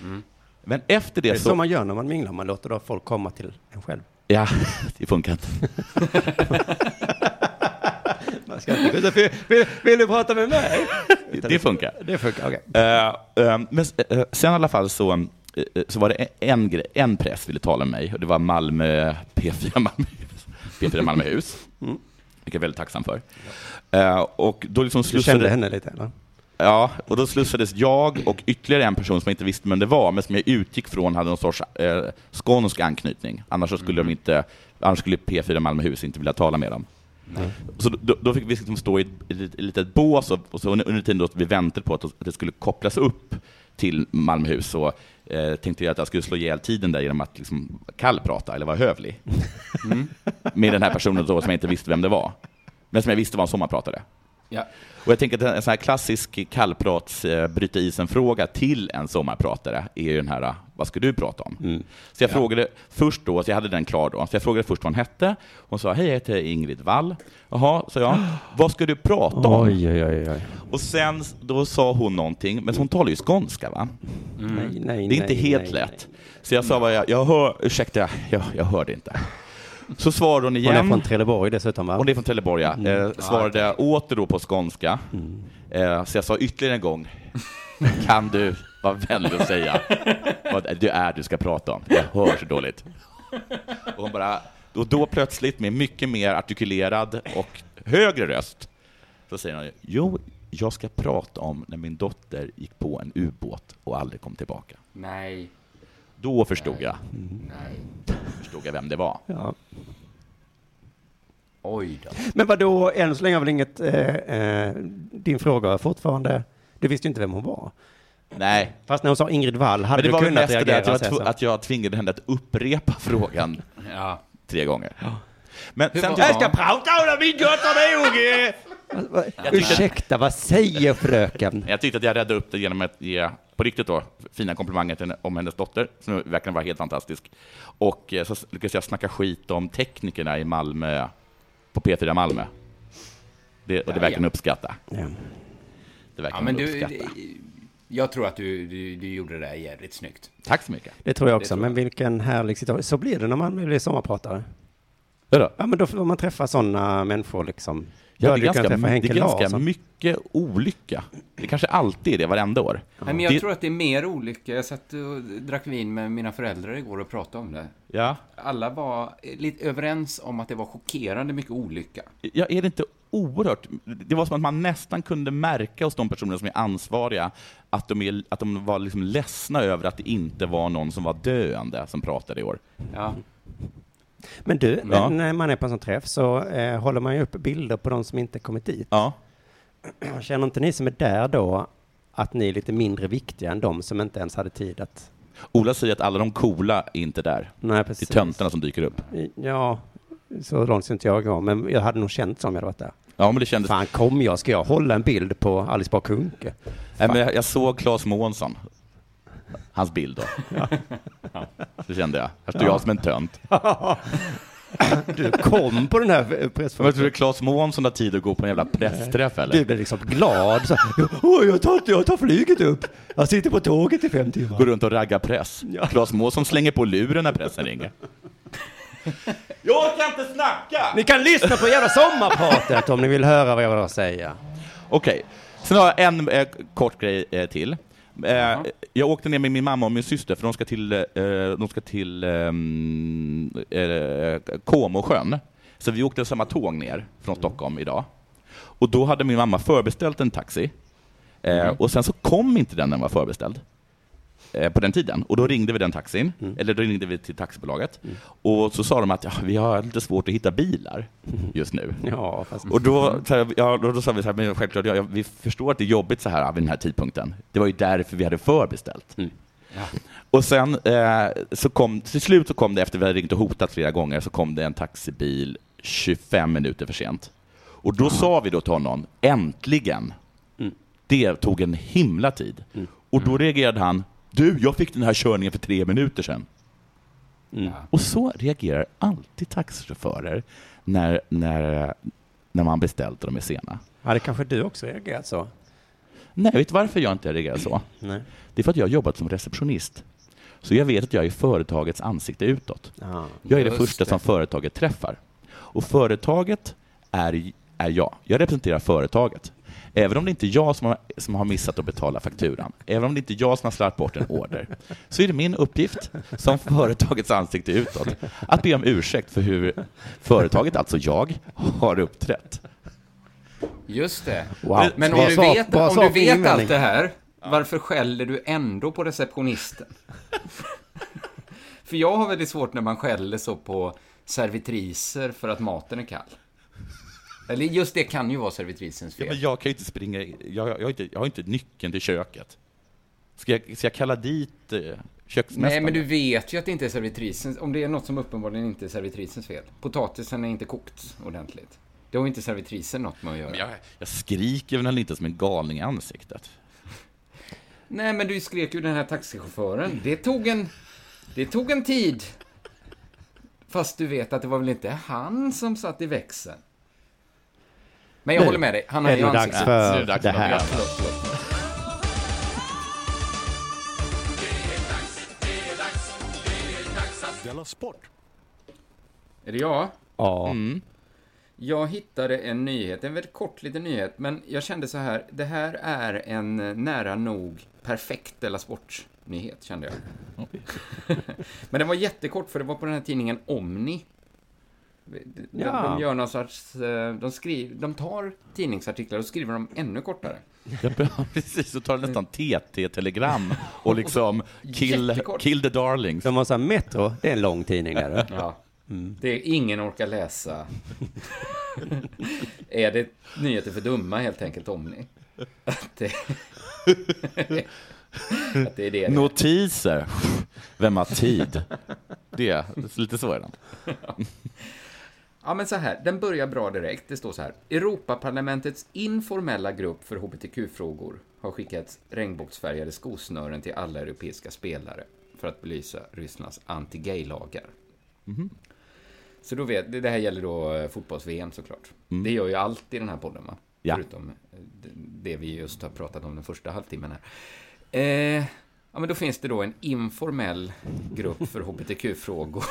Mm. Men efter Det det är så så... man gör när man minglar, man låter då folk komma till en själv. Ja, det funkar inte. Man ska inte, vill, vill, vill du prata med mig? Det funkar. Det funkar, okej. Eh, eh, men eh, sen i alla fall så, eh, så var det en, en press ville tala med mig och det var Malmö, P4 Malmöhus. P4 Malmöhus. Mm. Vilket jag är väldigt tacksam för. Eh, och då liksom Du kände slussade, henne lite, eller? ja, och då slussades jag och ytterligare en person som jag inte visste vem det var, men som jag utgick från hade någon sorts eh, skånsk anknytning. Annars skulle de inte, annars skulle P4 Malmöhus inte vilja tala med dem. Så då, då fick vi liksom stå i ett, i ett litet bås och, och så under under tiden då vi väntade på att, att det skulle kopplas upp till Malmöhus så eh, tänkte jag att jag skulle slå ihjäl tiden där genom att liksom kallprata eller vara hövlig. Med den här personen då som jag inte visste vem det var. Men som jag visste var en sommarpratare. Ja. Och jag tänker att en sån här klassisk kallprats eh, bryta isen-fråga till en sommarpratare är ju den här, vad ska du prata om? Mm. Så jag frågade först då, så jag hade den klar då, så jag frågade först vad hon hette. Hon sa, hej jag heter Ingrid Wall. Jaha, sa jag, vad ska du prata om? Oj, oj, oj, oj. Och sen då sa hon någonting, men hon talar ju skånska va? Nej, nej, Det är inte nej, helt nej, lätt. Så jag sa, jag, jag hör, ursäkta, jag, jag hörde inte. Så svarade hon igen. Hon är från Trelleborg dessutom, va? Hon är från Trelleborg, ja. Eh, svarade åter då på skånska. Eh, så jag sa ytterligare en gång, kan du vara vänlig och säga vad det är du ska prata om? Jag hör så dåligt. Och hon bara, och då plötsligt med mycket mer artikulerad och högre röst, så säger hon, jo, jag ska prata om när min dotter gick på en ubåt och aldrig kom tillbaka. Nej. Då förstod jag, Nej. förstod jag vem det var. Ja. Oj då. Men vad då än så länge har väl inget, eh, eh, din fråga fortfarande, du visste ju inte vem hon var. Nej, Fast när hon sa Ingrid Wall hade men det du var kunnat mest det reagera där att jag, och säga var så. tv- att jag tvingade henne att upprepa frågan Ja. tre gånger. Men sen Jag ska prata om min dotter nog! Ursäkta, vad säger fröken? jag tyckte att jag räddade upp det genom att ge, på riktigt då, fina komplimanger till henne om hennes dotter, som verkligen var helt fantastisk. Och eh, så lyckades jag snacka skit om teknikerna i Malmö, på P4 Malmö. Det, och det verkar hon uppskatta. Ja. Det verkar ja, men hon du, uppskatta. Jag tror att du, du, du gjorde det där jävligt snyggt. Tack så mycket. Det tror jag Det också, tror men jag. vilken härlig situation. Så blir det när man blir sommarpratare. Vadå? Ja, men då får man träffa sådana människor liksom. Ja, det är ganska, träffa det är ganska Larsson. mycket olycka. Det kanske alltid är det varenda år. Nej, men jag Det- tror att det är mer olycka. Jag satt och drack vin med mina föräldrar igår och pratade om det. Ja. Alla var lite överens om att det var chockerande mycket olycka. Ja, är det inte oerhört... Det var som att man nästan kunde märka hos de personer som är ansvariga att de, är, att de var liksom ledsna över att det inte var någon som var döende som pratade i år. Ja. Men du, Ja. när man är på en sån träff så eh, håller man ju upp bilder på de som inte kommit dit. Ja. Känner inte ni som är där då att ni är lite mindre viktiga än de som inte ens hade tid att... Ola säger att alla de coola är inte där. Nej, Det precis. är töntarna som dyker upp. Ja, så långt ska inte jag gå, men jag hade nog känt som jag hade varit där. Ja, men det kändes... Fan, kom jag, ska jag hålla en bild på Alice Bah Kuhnke? Nej, men jag, jag såg Claes Månsson. Hans bild då. Så kände jag. Här står jag som en tönt. Du kom på den här jag pressfrågan. tror du Claes Månsson har tid att gå på en jävla pressträff eller? Du blev liksom glad. Så, Åh, jag, tar, jag tar flyget upp. Jag sitter på tåget i fem timmar. Går runt och raggar press. Ja. Claes Månsson slänger på luren när pressen ringer. Jag kan inte snacka! Ni kan lyssna på jävla sommarpratet om ni vill höra vad jag har att säga. Okej, sen har jag en eh, kort grej eh, till. Eh, jag åkte ner med min mamma och min syster för de ska till, eh, de ska till ehm, eh, Comosjön. Så vi åkte samma tåg ner från Stockholm idag. Och då hade min mamma förbeställt en taxi. Eh, Och sen så kom inte den när den var förbeställd. Eh, på den tiden. Och då ringde vi den taxin, eller då ringde vi till taxibolaget. Och så sa de att ja, vi har lite svårt att hitta bilar just nu. Ja, fast... Och då, så här, ja, då, då sa vi så här, men självklart, ja, vi förstår att det är jobbigt så här vid den här tidpunkten. Det var ju därför vi hade förbeställt. Och sen eh, så kom, till slut så kom det, efter vi hade ringt och hotat flera gånger, så kom det en taxibil 25 minuter för sent. Och då sa vi då till honom, äntligen! Det tog en himla tid. Och då reagerade han, du, jag fick den här körningen för tre minuter sedan. Och så reagerar alltid taxichaufförer när, när, när man beställt och de är sena. Hade kanske du också reagerat så? Nej, vet du varför jag inte reagerar så? Nej. Det är för att jag har jobbat som receptionist. Så jag vet att jag är företagets ansikte utåt. Ja. Jag är det första det. som företaget träffar. Och företaget är, är jag. Jag representerar företaget. Även om det inte är jag som har, som har missat att betala fakturan, även om det inte är jag som har slarvat bort en order, så är det min uppgift som företagets ansikte utåt att be om ursäkt för hur företaget, alltså jag, har uppträtt. Just det. Wow. Men om du vet, om du vet allt det här, varför skäller du ändå på receptionisten? för jag har väldigt svårt när man skäller så på servitriser för att maten är kall. Eller just det kan ju vara servitrisens Ja, fel. men jag kan ju inte springa, jag, jag, har inte, jag har inte nyckeln till köket. Ska jag, ska jag kalla dit eh, köksmästaren? Nej, men du vet ju att det inte är servitrisens, om det är något som uppenbarligen inte är servitrisens fel. Potatisen är inte kokt ordentligt. Det har ju inte servitrisen något med att göra. Men jag, jag skriker väl inte som en galning i ansiktet? Nej, men du skrek ju den här taxichauffören. Det tog en... Det tog en tid. Fast du vet att det var väl inte han som satt i växeln. Men jag Nu håller med dig. Han har är det ju ansiktet. för det är dags det för här. Ja, förlåt, förlåt. Della Sport! Är det jag? Ja. Mm. Jag hittade en nyhet, en väldigt kort liten nyhet, men jag kände så här, det här är en eh, nära nog perfekt Della Sport-nyhet, kände jag. men den var jättekort, för det var på den här tidningen Omni. De, Ja. de gör någon sorts, eh, de, skriver, de tar tidningsartiklar och skriver dem ännu kortare. Ja, precis, så tar nästan TT-telegram och liksom kill, kill the darlings. De har så här, Metro, det är en lång tidning där. Ja. Det är ingen orkar läsa. är det nyheter för dumma helt enkelt, Omni? Att det, att det är det. Notiser. Vem har tid? Det, lite så är den. Ja, men så här, den börjar bra direkt. Det står så här. Europaparlamentets informella grupp för hbtq-frågor har skickat regnbågsfärgade skosnören till alla europeiska spelare för att belysa Rysslands anti-gay-lagar. Så då vet, det här gäller då eh, fotbolls-VM såklart. Det gör ju allt i den här podden, va? Ja. Förutom eh, det- det vi just har pratat om den första halvtimmen här. Eh, ja, men då finns det då en informell grupp för hbtq-frågor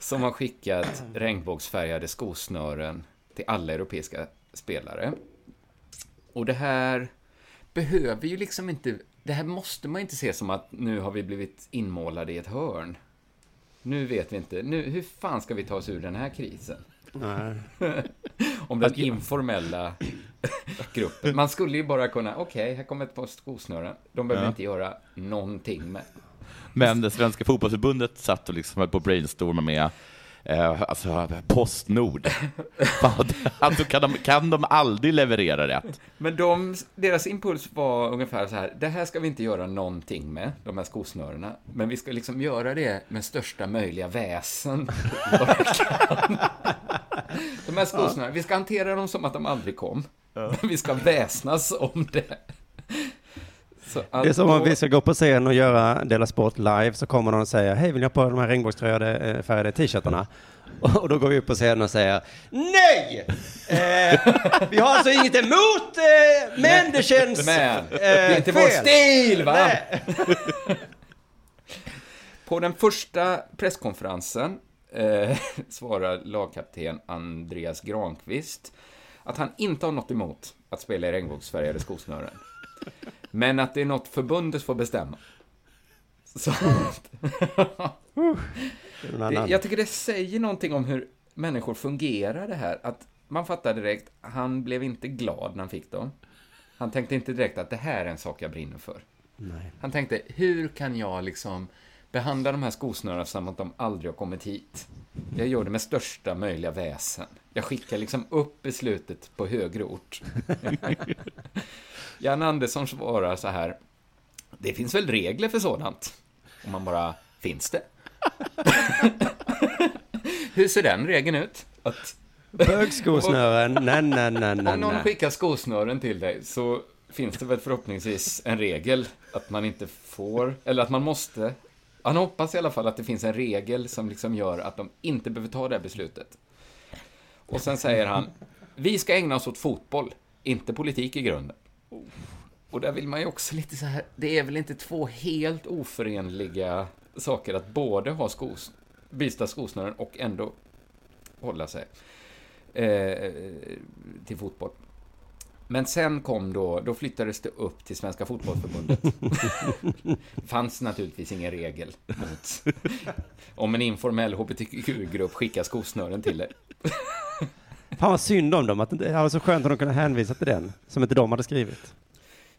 som har skickat regnbågsfärgade skosnören till alla europeiska spelare. Och det här behöver ju liksom inte... Det här måste man inte se som att nu har vi blivit inmålade i ett hörn. Nu vet vi inte. Nu, hur fan ska vi ta oss ur den här krisen? Om den informella gruppen. Man skulle ju bara kunna, okej, här kommer ett par skosnören. De behöver Ja. inte göra någonting med. Men det svenska fotbollsförbundet satt och liksom höll på att brainstorma med eh, alltså, Postnord. Alltså, kan, de, kan de aldrig leverera rätt? Men de, deras impuls var ungefär så här, det här ska vi inte göra någonting med, de här skosnörena, men vi ska liksom göra det med största möjliga väsen. De här skosnörena, vi ska hantera dem som att de aldrig kom, men vi ska väsnas om det. Det är som om vi ska gå på scen och göra Dela Sport live så kommer någon och säger hej vill ni ha på de här regnbågsfärgade eh, t-shirtarna? Och då går vi upp på scenen och säger nej! Eh, vi har alltså inget emot eh, men det känns Men, eh, det är inte vår fel. stil, va? Nej. På den första presskonferensen eh, svarar lagkapten Andreas Granqvist att han inte har något emot att spela i regnbågsfärgade skosnören. Men att det är något förbundet får bestämma. Så, Någon det, jag tycker det säger någonting om hur människor fungerar det här. Att man fattar direkt, han blev inte glad när han fick dem. Han tänkte inte direkt att det här är en sak jag brinner för. Nej. Han tänkte, hur kan jag liksom behandla de här skosnörena som att de aldrig har kommit hit? Jag gör det med största möjliga väsen. Jag skickar liksom upp beslutet på högre ort. Jan Andersson svarar så här, det finns väl regler för sådant? Och man bara, finns det? hur ser den regeln ut? Att Bögskosnören, nej, nej, nej, nej, om någon skickar skosnören till dig så finns det väl förhoppningsvis en regel att man inte får, eller att man måste. Han hoppas i alla fall att det finns en regel som liksom gör att de inte behöver ta det här beslutet. Och sen säger han, vi ska ägna oss åt fotboll, inte politik i grunden. Och där vill man ju också lite så här, det är väl inte två helt oförenliga saker att både ha skos, byta skosnören och ändå hålla sig eh, till fotboll. Men sen kom då, då flyttades det upp till Svenska Fotbollförbundet. Det fanns naturligtvis ingen regel mot om en informell hbtq-grupp skickar skosnören till dig. Fan vad synd om dem, att det var så skönt att de kunde hänvisa till den, som inte de hade skrivit.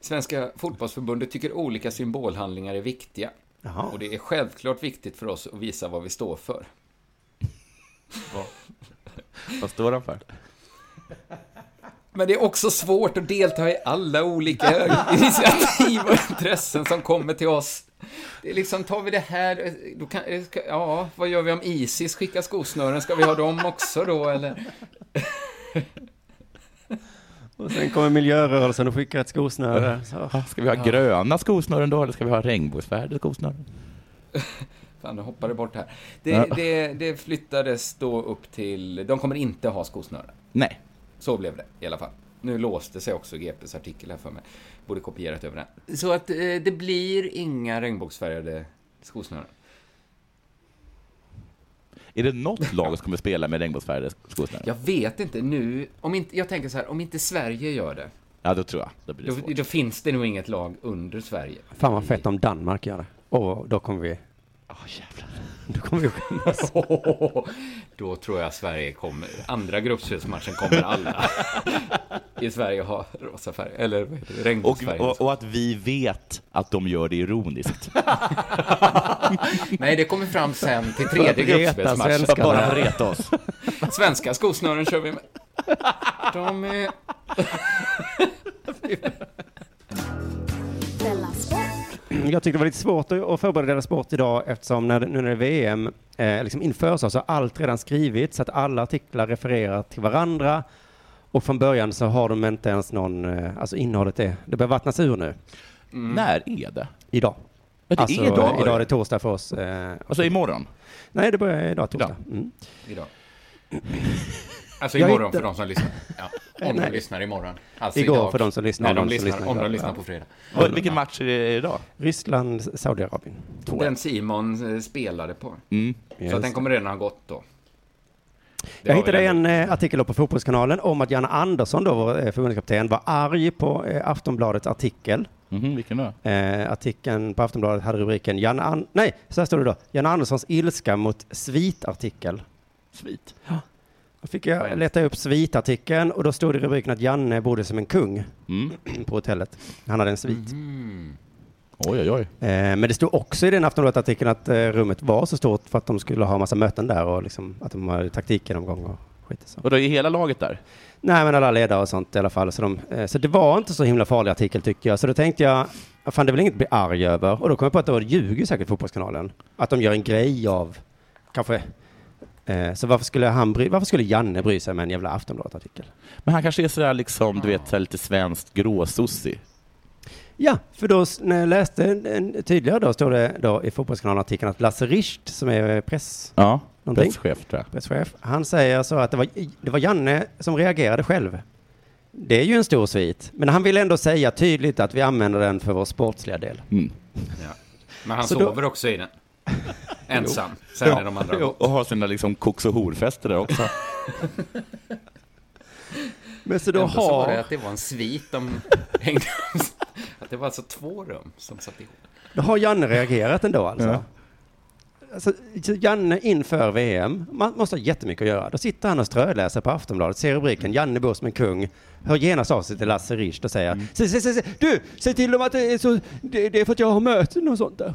Svenska Fotbollförbundet tycker olika symbolhandlingar är viktiga. Jaha. Och det är självklart viktigt för oss att visa vad vi står för. Vad står han för? Men det är också svårt att delta i alla olika initiativ och intressen som kommer till oss. Det är liksom, tar vi det här, då kan, ja, vad gör vi om Isis skickar skosnören? Ska vi ha dem också då, eller? Och sen kommer miljörörelsen och skickar ett skosnöre. Så. Ska vi ha gröna skosnören då, eller ska vi ha regnbågsfärgade skosnören? Fan, nu hoppade bort här. Det, Ja. det, det flyttades då upp till, de kommer inte ha skosnören. Nej. Så blev det i alla fall. Nu låste sig också GPs artikel här för mig. Borde kopierat över den. Så att eh, det blir inga regnbågsfärgade skosnören. Är det något lag som kommer spela med regnbågsfärgade skosnören? Jag vet inte nu, om inte, jag tänker så här, om inte Sverige gör det, Ja, då tror jag. Då blir det då, svårt. då finns det nog inget lag under Sverige. Fan vad fett om Danmark gör det. Och då kommer vi... Åh, jävlar. Då kommer vi skämmas. Då tror jag Sverige kommer, andra gruppspelsmatchen kommer alla i Sverige ha rosa färg, eller vad heter det, Och, regnbågsfärg. och, och att vi vet att de gör det ironiskt. Nej, det kommer fram sen till tredje gruppspelsmatchen. Bara att reta oss. Svenska skosnören kör vi med. De är... Sport. Jag tyckte det var lite svårt att förbereda sport idag eftersom när, nu när det är VM eh, liksom inför så har allt redan skrivits så att alla artiklar refererar till varandra och från början så har de inte ens någon, eh, alltså innehållet är, det börjar vattnas ur nu, När är det? idag. Ja, det alltså, är idag. idag är det torsdag för oss. Eh, Alltså imorgon? nej, det börjar idag torsdag. Mm. Idag. Alltså imorgon hittar- för de som lyssnar. Ja, om de lyssnar imorgon. Alltså Igår idag. för de som lyssnar, Nej, de de som lyssnar, lyssnar om de lyssnar Ja. på fredag. Vad- Vilken match är det idag? Ryssland, Saudiarabien. Den Simon eh, spelade på. Mm. Så den kommer redan ha gått då. Det Jag hittade en eh, artikel på Fotbollskanalen om att Janne Andersson, då, vår eh, förbundskapten, var arg på eh, Aftonbladets artikel. Mhm, vilken då? Eh, artikeln på Aftonbladet hade rubriken Janne An- Nej, så här står det då. Janne Anderssons ilska mot svitartikel. Svit. Då fick jag leta upp svitartikeln och då stod det i rubriken att Janne bodde som en kung Mm. på hotellet. Han hade en svit. Mm. Oj, oj, oj. Eh, men det stod också i den Aftonbladet-artikeln att eh, rummet var så stort för att de skulle ha massa möten där och liksom, att de hade taktikgenomgång och skit och så. Och då är hela laget där? Nej, men alla ledare och sånt i alla fall. Så, de, eh, så det var inte så himla farlig artikel tycker jag. Så då tänkte jag, "Ja, fan det är väl inget att bli arg över. Och då kom jag på att då ljuger säkert Fotbollskanalen. Att de gör en grej av, kanske. Eh, så varför skulle, han bry, varför skulle Janne bry sig med en jävla Aftonbladet-artikel? Men han kanske är sådär liksom, du vet, så lite svenskt gråsossig. Ja, för då när jag läste tydligare då står det då i Fotbollskanalen-artikeln att Lasse Richt som är press, Ja, Någonting? presschef tror jag. presschef, han säger så att det var, det var Janne som reagerade själv. Det är ju en stor svit, men han vill ändå säga tydligt att vi använder den för vår sportsliga del. Mm. Ja. Men han Så då- sover också i den. Ensam. Sen är de andra Jo. Och har sina liksom koks och horfester där också. Men så då Ändå så var det har, att det var en svit de hängde Att det var alltså två rum som satt ihop. då har Janne reagerat ändå alltså. Ja. Alltså, så Janne inför VM, man måste ha jättemycket att göra. Då sitter han och ströläser på Aftonbladet, ser rubriken Janne bor som en kung, hör genast av sig till Lasse Richt och säger se, se, se, se, du, säg till dem att det är så, det, det är för att jag har möten och sånt där.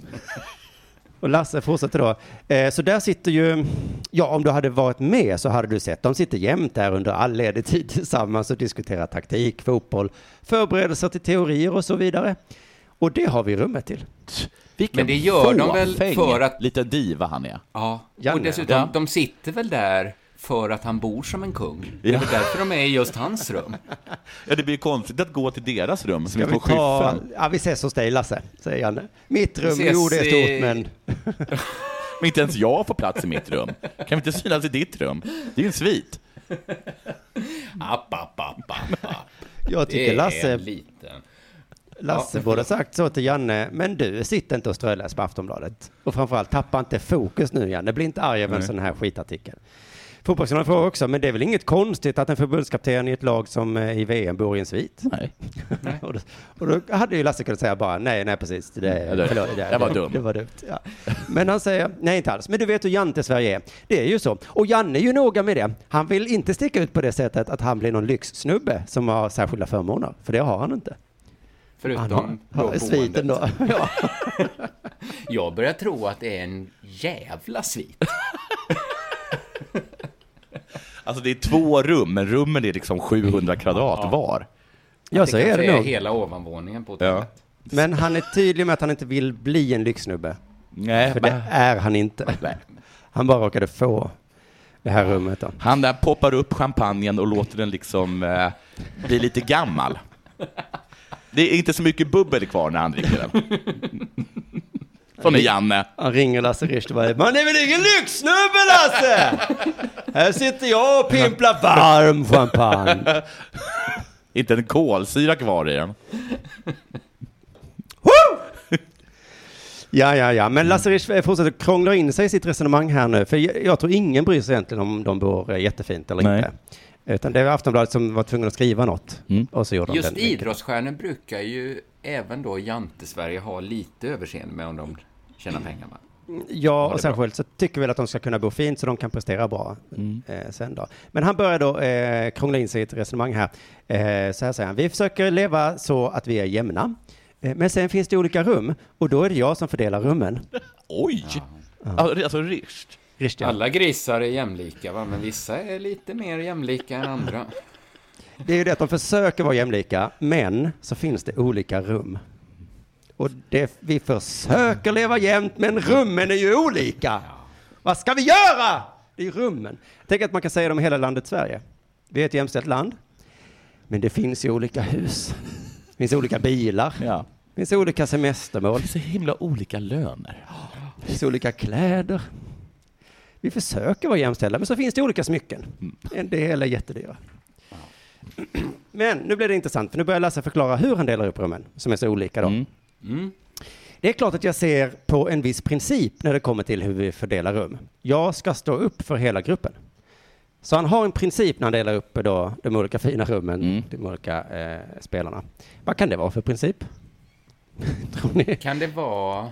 och Lasse fortsätter då, eh, så där sitter ju, ja om du hade varit med så hade du sett, de sitter jämt där under all ledig tid tillsammans och diskuterar taktik, fotboll, förberedelser till teorier och så vidare. Och det har vi rummet till. Vilken Men det gör de väl för att- Lite diva han är. Ja, Janne, och dessutom, ja. de sitter väl där för att han bor som en kung. Det är därför de är i just hans rum. Ja, det blir ju konstigt att gå till deras rum som är Ska på skyffen. ja vi ses hos dig Lasse, säger Janne. Mitt rum, ses jo det är stort men Men inte ens jag får plats i mitt rum. Kan vi inte synas i ditt rum? Det är ju en svit. App, app, app, app, app. Jag tycker Det Lasse, är liten. Lasse Ja. borde ha sagt så till Janne, men du, sitt inte och ströläs på Aftonbladet. Och framförallt, tappa inte fokus nu Janne, bli inte arg över en sån här skitartikel. Fotbollskanalen frågar också, men det är väl inget konstigt att en förbundskapten i ett lag som eh, i VM bor i en svit? Nej. och, då, och då hade ju Lasse kunnat säga bara, nej, nej precis, det, det- förlåt, jag var dum. Det var dumt. Ja. Men han säger, nej inte alls, men du vet hur Jante Sverige är. Det är ju så. Och Janne är ju noga med det. Han vill inte sticka ut på det sättet att han blir någon lyxsnubbe som har särskilda förmåner, för det har han inte. Han Förutom har, då sviten då. Ja. Jag börjar tro att det är en jävla svit. Alltså det är två rum, men rummen är liksom 700 kvadrat var. ja, så är det nog. hela ovanvåningen på Ja. hotellet. Men han är tydlig med att han inte vill bli en lyxsnubbe. Nej, För men det är han inte. Nej. Han bara råkade få det här rummet då. han där poppar upp champagnen och låter den liksom eh, bli lite gammal. Det är inte så mycket bubbel kvar när han dricker den. Sån är Janne. Han ringer Lasse Richt och bara, man är väl ingen lyxsnubbe Lasse? Här sitter jag och pimplar varm champagne. Inte en kolsyra kvar i den. Ja, ja, ja, men Lasse Richt fortsätter krångla in sig i sitt resonemang här nu, för jag, jag tror ingen bryr sig egentligen om de bor eh, jättefint eller Nej. inte. Utan det var Aftonbladet som var tvungen att skriva något. Mm. Och så gjorde de Just den. idrottsstjärnor brukar ju även då Jante-Sverige ha lite överseende med om de tjänar pengar. Va? Ja, och särskilt så tycker vi att de ska kunna bo fint så de kan prestera bra Mm. eh, sen då. Men han börjar då eh, krångla in sig i ett resonemang här. Eh, så här säger han, vi försöker leva så att vi är jämna. Eh, men sen finns det olika rum och då är det jag som fördelar rummen. Oj! Ja. Alltså. Richt, ja. Alla grisar är jämlika, va? men vissa är lite mer jämlika än andra. Det är ju det att de försöker vara jämlika, men så finns det olika rum. Och det, vi försöker leva jämnt, men rummen är ju olika. Vad ska vi göra? Det är rummen. Tänk att man kan säga det om hela landet Sverige. Vi är ett jämställt land, men det finns ju olika hus. Det finns olika bilar, Ja. det finns olika semestermål, Det är så himla olika löner. det finns olika kläder. Vi försöker vara jämställda, men så finns det olika smycken. En del är jättedyra. Men nu blir det intressant, för nu börjar Lasse förklara hur han delar upp rummen, som är så olika då. Mm. Mm. Det är klart att jag ser på en viss princip när det kommer till hur vi fördelar rum. Jag ska stå upp för hela gruppen. Så han har en princip när han delar upp då de olika fina rummen, Mm. de olika eh, spelarna. Vad kan det vara för princip? Tror ni? Kan det vara...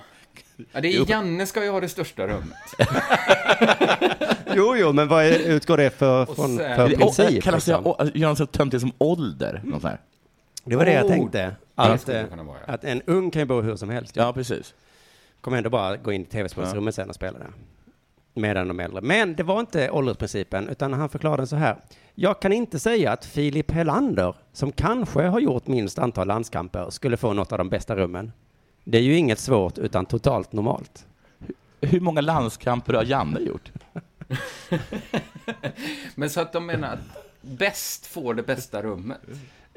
Ja, det är Janne ska ju ha det största rummet. Jo, jo, men vad är, utgår det för, från, sen- för Det- princip? Kallas det, liksom? å- gör något så töntigt som ålder? Något här. Det var det jag Oh, tänkte. det Att, det kunna vara, ja. att en ung kan ju bo hur som helst. Ja, precis. kommer ändå bara gå in i tv-spelsrummet sen och spela det. Medan de äldre. Men det var inte åldersprincipen, utan han förklarade den så här. Jag kan inte säga att Filip Helander, som kanske har gjort minst antal landskamper, skulle få något av de bästa rummen. Det är ju inget svårt, utan totalt normalt. Hur många landskamper har Janne gjort? Men så att de menar att bäst får det bästa rummet.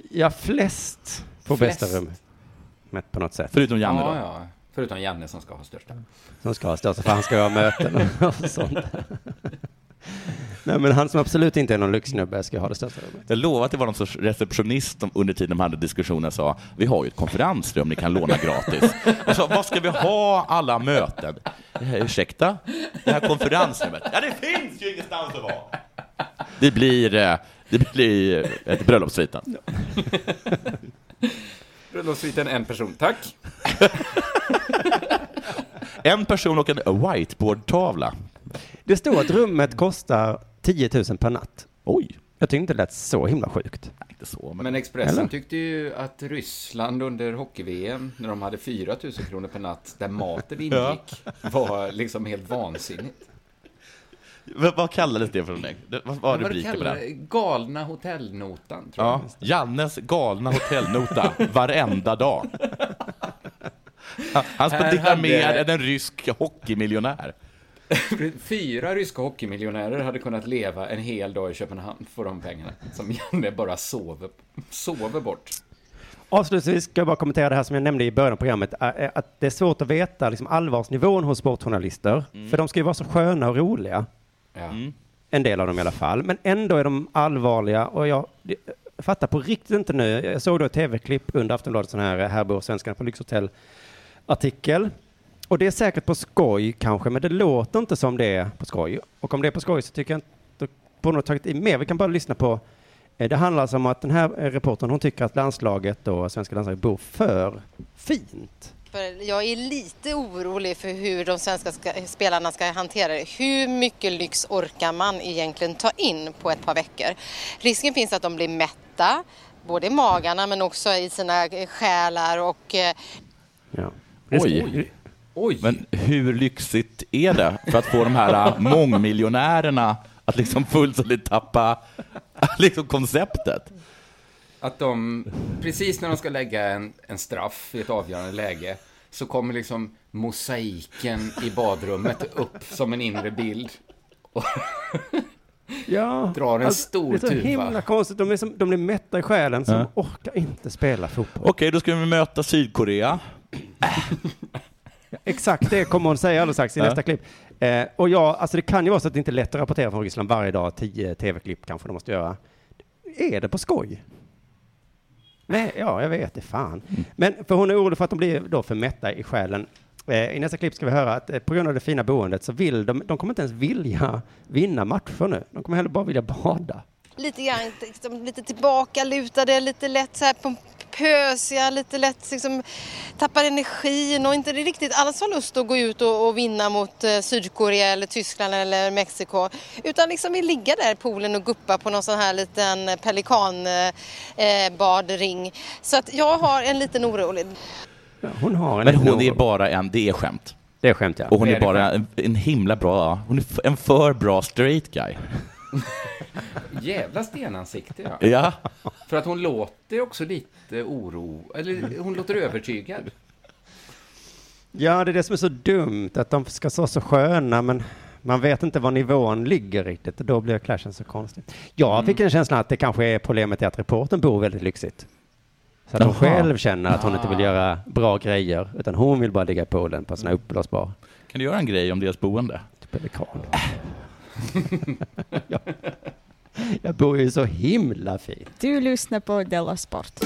Ja, flest får Flest. bästa rummet. Mätt på något sätt. Förutom Janne ja, då? ja. Förutom Janne som ska ha största. Som ska ha största, för han ska ha möten och sånt. Nej, men han som absolut inte är någon lyxsnubbe ska ha det största rummet. Jag lovar att det var någon sorts receptionist som under tiden de hade diskussionen sa vi har ju ett konferensrum ni kan låna gratis. Jag sa, vad ska vi ha alla möten? Ursäkta? Det här konferensrummet? Ja, det finns ju ingenstans att vara. Det blir, eh, det blir ett bröllopssviten. Bröllopssviten en person, tack. En person och en whiteboardtavla. Det står att rummet kostar 10 000 per natt. Oj, Jag tyckte inte det lät så himla sjukt. nej, inte så. Men... Men Expressen Eller? tyckte ju att Ryssland under hockey-VM, när de hade 4 000 kronor per natt, där maten ingick, var liksom helt vansinnigt. Vad, vad kallades det för någonting? Vad var rubriken på kallar den? det? Galna hotellnotan, tror Ja, jag. Jannes galna hotellnota varenda dag. Han, spenderar hade- mer än en rysk hockeymiljonär. Fyra ryska hockeymiljonärer hade kunnat leva en hel dag i Köpenhamn för de pengarna. Som Janne bara sover, sover bort. Avslutningsvis ska jag bara kommentera det här som jag nämnde i början av programmet, ä- att det är svårt att veta liksom allvarsnivån hos sportjournalister, för de ska ju vara så sköna och roliga, Ja. en del av dem i alla fall, men ändå är de allvarliga och jag, det- fattar på riktigt inte nu. Jag såg då ett tv-klipp under Aftonbladet, sån här Här bor svenskarna på lyxhotell-artikel. Och det är säkert på skoj kanske, men det låter inte som det är på skoj. Och om det är på skoj så tycker jag inte, borde de ha tagit i mer. Vi kan bara lyssna på eh, det handlar alltså om att den här eh, reportern hon tycker att landslaget och svenska landslaget bor för fint. Jag är lite orolig för hur de svenska ska, spelarna ska hantera det. Hur mycket lyx orkar man egentligen ta in på ett par veckor? Risken finns att de blir mätta, både i magarna men också i sina själar och eh, Ja. Oj. Oj! Men hur lyxigt är det för att få de här äh, mångmiljonärerna att liksom fullständigt tappa liksom konceptet? Att de, precis när de ska lägga en, en straff i ett avgörande läge, så kommer liksom mosaiken i badrummet upp som en inre bild. Och Ja, Drar en stor Det är så tuva. himla konstigt. De, är som, de blir mätta i själen som orkar inte spela fotboll. Okej, då ska vi möta Sydkorea. Exakt det kommer hon säga alldeles strax i nästa klipp. Eh, och ja, alltså det kan ju vara så att det inte är lätt att rapportera från Ryssland varje dag, tio tv-klipp kanske de måste göra. Är det på skoj? Nej, ja, jag vet det fan. Men för hon är orolig för att de blir då för mätta i själen. Eh, I nästa klipp ska vi höra att eh, på grund av det fina boendet så vill de, de kommer inte ens vilja vinna matcher nu. De kommer heller bara vilja bada. lite grann liksom, lite tillbakalutade, lite lätt så här pompösiga, lite lätt liksom, tappar energin och inte riktigt alls har lust att gå ut och, och vinna mot eh, Sydkorea eller Tyskland eller Mexiko. Utan liksom vill ligga där i poolen och guppa på någon sån här liten pelikanbadring. Eh, badring. Så att jag har en liten orolig. Ja, hon har en Men hon är oro. bara en, det är skämt. Det är skämt, ja. Och hon är är bara en, en himla bra, hon är en för bra straight guy. jävla stenansikte, ja. Ja, För att hon låter också lite oro, eller hon låter övertygad. Ja, det är det som är så dumt, att de ska vara så sköna, men man vet inte var nivån ligger riktigt, och då blir clashen så konstig. Jag fick en känsla att det kanske är problemet är att reporten bor väldigt lyxigt. Så att hon själv känner att hon inte vill göra bra grejer, utan hon vill bara ligga i poolen på sina uppblåsbar kan du göra en grej om deras boende? pelikan. jag, jag bor ju så himla fint. Du lyssnar på Della Sport.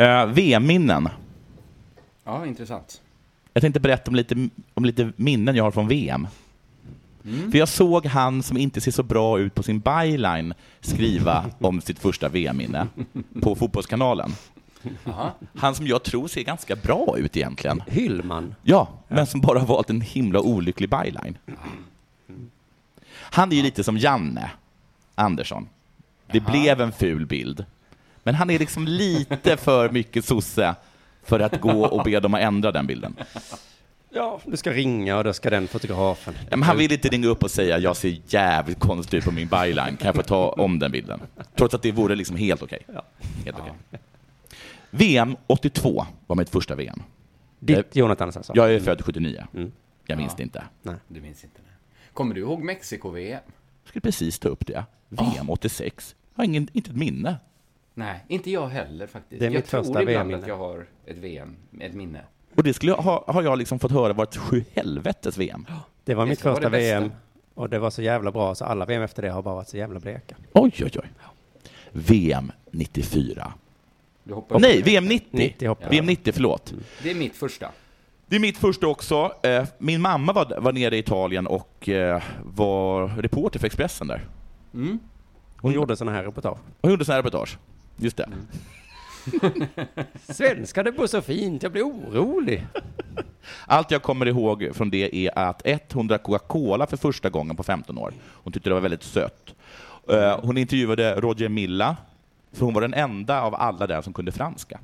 Uh, VM-minnen. Ja, intressant. Jag tänkte berätta om lite, om lite minnen jag har från VM. För jag såg han som inte ser så bra ut på sin byline skriva om sitt första VM-minne på Fotbollskanalen. Aha. Han som jag tror ser ganska bra ut egentligen. Hyllman. Ja, men som bara har valt en himla olycklig byline. Han är ju lite som Janne Andersson. Det blev en ful bild. Men han är liksom lite för mycket sosse för att gå och be dem att ändra den bilden. Ja, du ska ringa och då ska den fotografen. Ja, Men han vill inte ringa upp och säga jag ser jävligt konstig ut på min byline, kan jag få ta om den bilden? Trots att det vore liksom helt okej. Helt okej. VM 82 var mitt första VM. Ditt Jonathan alltså? Jag är född 79. Mm. Jag minns det inte. Du minns inte det. Kommer du ihåg Mexiko-VM? Jag skulle precis ta upp det. VM 86. Jag har ingen, inte ett minne. Nej, inte jag heller faktiskt. Det är jag mitt tror första ibland VM-minne. att jag har ett VM, ett minne. Och det skulle jag ha, har jag liksom fått höra var ett sju helvetes VM. Det var mitt första. VM och det var så jävla bra så alla VM efter det har bara varit så jävla bleka. Oj, oj, oj. VM 94. Du hoppar Nej. VM 90. 90 hoppar jag. VM 90, förlåt. Det är mitt första. Det är mitt första också. Eh, Min mamma var, var nere i Italien och eh, var reporter för Expressen där. Mm. Hon gjorde sådana här reportage. Hon gjorde sådana här reportage. Just det. Svenskar, det bor så fint, jag blir orolig. Allt jag kommer ihåg från det är att ett, hon drack Coca-Cola för första gången på 15 år. Hon tyckte det var väldigt sött. Eh, Hon intervjuade Roger Milla, för hon var den enda av alla där som kunde franska.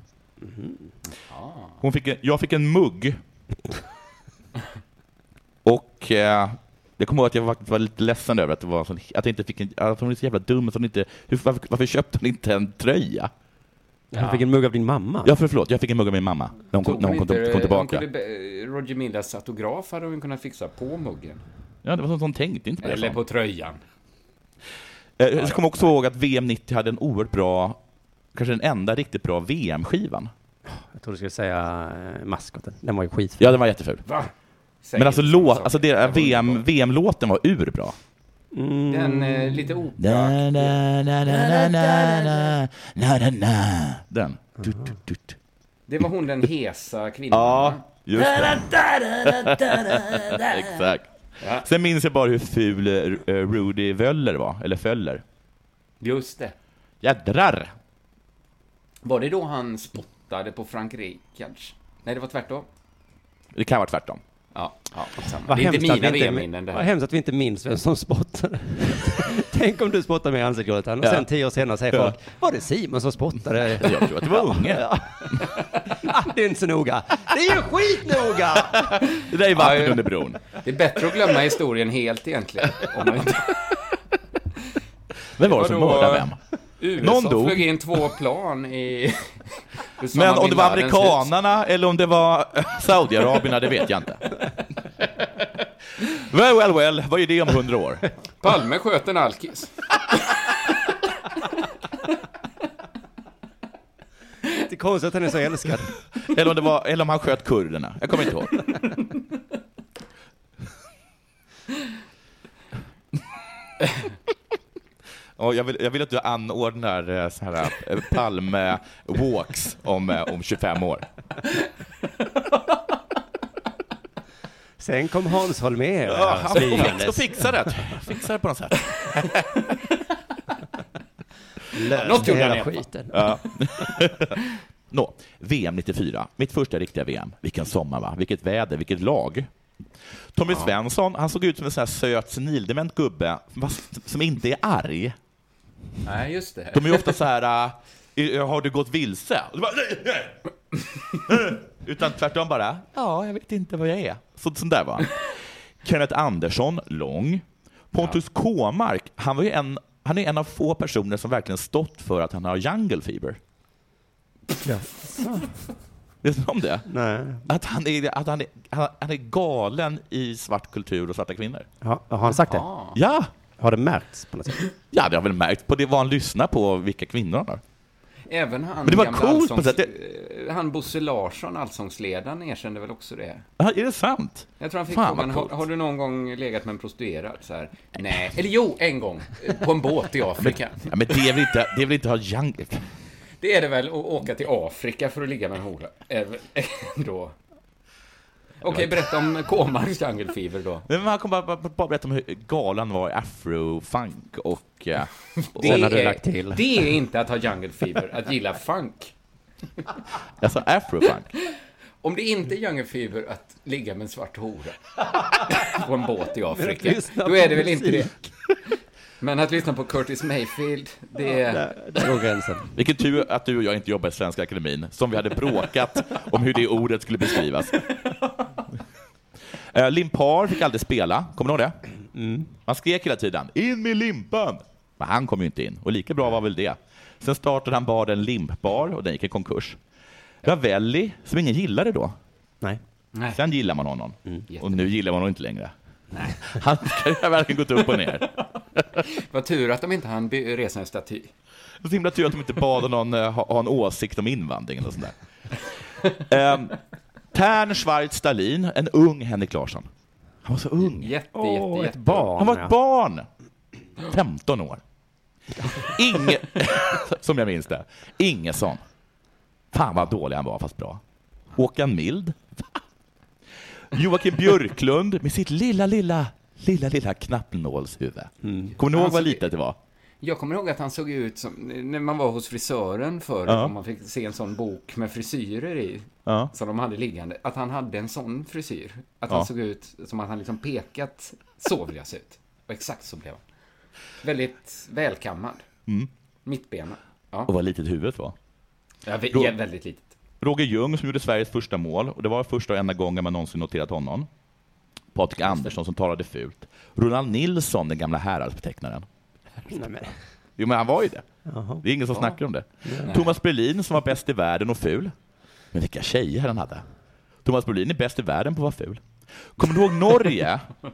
Hon fick en, jag fick en mugg. Och eh, kommer ihåg att jag faktiskt var lite ledsen över att, det var sån, att jag inte fick en, att hon är så jävla dum. Att hon inte, hur, varför, varför köpte hon inte en tröja? Han fick en mugg av din mamma. Ja, för förlåt, jag fick en mugg av min mamma när hon, kom, när hon kom, kom tillbaka. kunde be- Roger Millas autograf hade hon kunnat fixa på muggen. Ja, det var sånt hon tänkte inte på. Eller på tröjan. Eh, Jag kommer också ihåg att VM 90 hade en oerhört bra, kanske den enda riktigt bra VM-skivan. Jag trodde du skulle säga eh, maskoten. Den var ju skitful. Ja, den var jätteful. Va? Säg Men alltså, låt, alltså det, VM. VM-låten var urbra. Mm. Den eh, lite operaaktiga. Den. Det var hon den hesa kvinnan. Ja, just det. Exakt. Ja. Sen minns jag bara hur ful eh, Rudy Völler var, eller Föller. Just det. Jädrar! Var det då han spottade på Frank Reichards? Nej, det var tvärtom. Det kan vara tvärtom. Ja, ja. Vad Det är inte mina vi inte- VM-minnen det Vad här. hemskt att vi inte minns vem som spottade. Tänk om du spottar mig i ansiktsgråten och Ja. sen tio år senare säger Ja. folk, var det Simon som spottade? Jag tror att det var unge. Ja. ah, det är inte så noga. Det är ju skitnoga! Det där är vattnet Ja, under bron. Det är bättre att glömma historien helt egentligen. Om man inte... Vem var det som mördade vem? USA Någon dog. flög in två plan i... Men om det var amerikanarna eller om det var Saudiarabierna, det vet jag inte. Well, well, well, vad är det om hundra år? Palme sköt en alkis. Det är konstigt att han är så älskad. Eller om, det var, eller om han sköt kurderna. Jag kommer inte ihåg. Och jag, vill, jag vill att du anordnar eh, så här eh, Palme-walks om, eh, om 25 år. Sen kom Hans Holmér Ja, han smygandes. fixa det. Fixa det på något sätt. Löste Något gjorde hela skiten. Ja. Nå, VM 94. Mitt första riktiga VM. Vilken sommar, va? Vilket väder, vilket lag. Tommy Svensson, han såg ut som en sån här söt senildement gubbe, som inte är arg. Nej, just det. De är ju ofta så här, äh, har du gått vilse? Och du bara, nej, nej. Utan tvärtom bara, ja, jag vet inte vad jag är. Så, sån där var han. Kenneth Andersson, lång. Pontus Kåmark, han var ju en, han är en av få personer som verkligen stått för att han har jungle fever. Vet du om det? Nej. Att han är, att han är, han han är galen i svart kultur och svarta kvinnor. Ja, har han sagt det? Ah. Ja, Har det märkts på något sätt? ja det har väl märkt på det vad han lyssnar på, vilka kvinnor han har. Även han, Men det var coolt på sätt. eh, Han Bosse Larsson, allsångsledaren, erkände väl också det. Ja, är det sant? Jag tror han fick Fan, frågan, har, har du någon gång legat med en prostituerad? Så här, Nej. Eller jo, en gång. eh, På en båt i Afrika. Ja, men det är väl inte, det är väl inte att ha jungle... Det är det väl att åka till Afrika för att ligga med en hora? Även- Okej, berätta om Kåmarks jungle fever då. Men man kommer bara, bara, bara berätta om hur galen var i afrofunk och... eh, och Sen har du är, lagt till. det är inte att ha jungle fever, att gilla funk. alltså afrofunk. Om det inte är jungle fever att ligga med en svart hora på en båt i Afrika, då är det väl inte det. Men att lyssna på Curtis Mayfield, det är... Där, där går gränsen. Vilken tur att du och jag inte jobbar i Svenska Akademin, som vi hade bråkat om hur det ordet skulle beskrivas. Uh, Limpar fick aldrig spela, kommer du ihåg det? Man skrek hela tiden ”In med limpan!” Men han kom ju inte in, och lika bra var väl det. Sen startade han baren Limpbar, och den gick i konkurs. Ravelli, som ingen gillade då. Nej. Nej. Sen gillar man honom. Mm. Och nu gillar man honom inte längre. Hans karriär har verkligen gått upp och ner. Vad tur att de inte hann resa en staty. Så himla tur att de inte bad någon uh, ha, ha en åsikt om invandringen och sånt där. Um, Tern Schwarz Stalin, en ung Henrik Larsson. Han var så ung. Jätte, Åh, jätte, ett jätte. barn. Han var ja. ett barn. 15 år. Inge, som jag minns det. Ingesson. Fan vad dålig han var, fast bra. Håkan Mild. Joakim Björklund med sitt lilla, lilla, lilla, lilla knappnålshuvud. Kommer ni ihåg vad litet det var? Jag kommer ihåg att han såg ut som, när man var hos frisören förr, Ja. och man fick se en sån bok med frisyrer i, Ja. som de hade liggande, att han hade en sån frisyr. Att Ja. han såg ut som att han liksom pekat, så vill jag se ut. Och exakt så blev han. Väldigt välkammad. Mm. Mittbena. Och Ja, vad litet huvudet var. ja, vä- Då- ja väldigt litet. Roger Ljung som gjorde Sveriges första mål, och det var första och enda gången man någonsin noterat honom. Patrik Andersson som talade fult. Ronald Nilsson, den gamla Häradsbetecknaren. Nej. Jo, men han var ju det. Jaha. Det är ingen som snackar om det. Thomas Brolin som var bäst i världen och ful. Men vilka tjejer han hade. Thomas Brolin är bäst i världen på att vara ful. Kommer du ihåg Norge?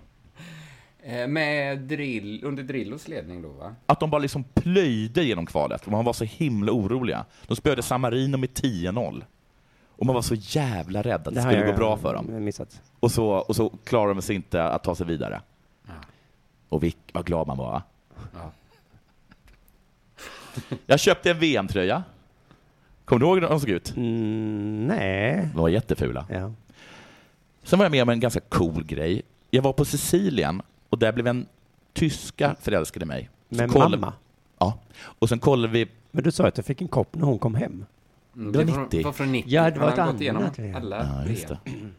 Eh, Med drill, under Drillos ledning då, va? Att de bara liksom plöjde genom kvalet, man var så himla oroliga. De spöade San Marino med 10-0. Och man var så jävla rädd att det, har skulle jag gå bra för dem. Missat. Och så, och så klarar de sig inte att ta sig vidare. Och vilk, vad glad man var. va? Ja. Jag köpte en VM-tröja. Kommer du ihåg hur de såg ut? Mm, nej. De var jättefula. Ja. Sen var jag med om en ganska cool grej. Jag var på Sicilien och där blev en tyska förälskade mig. Så Med kollade- mamma. Ja. Och sen kollade vi... Men du sa att du fick en kopp när hon kom hem. Mm, Det var var 90. var från 90. Ja, det var ett igenom annat, ja. alla Ja, det.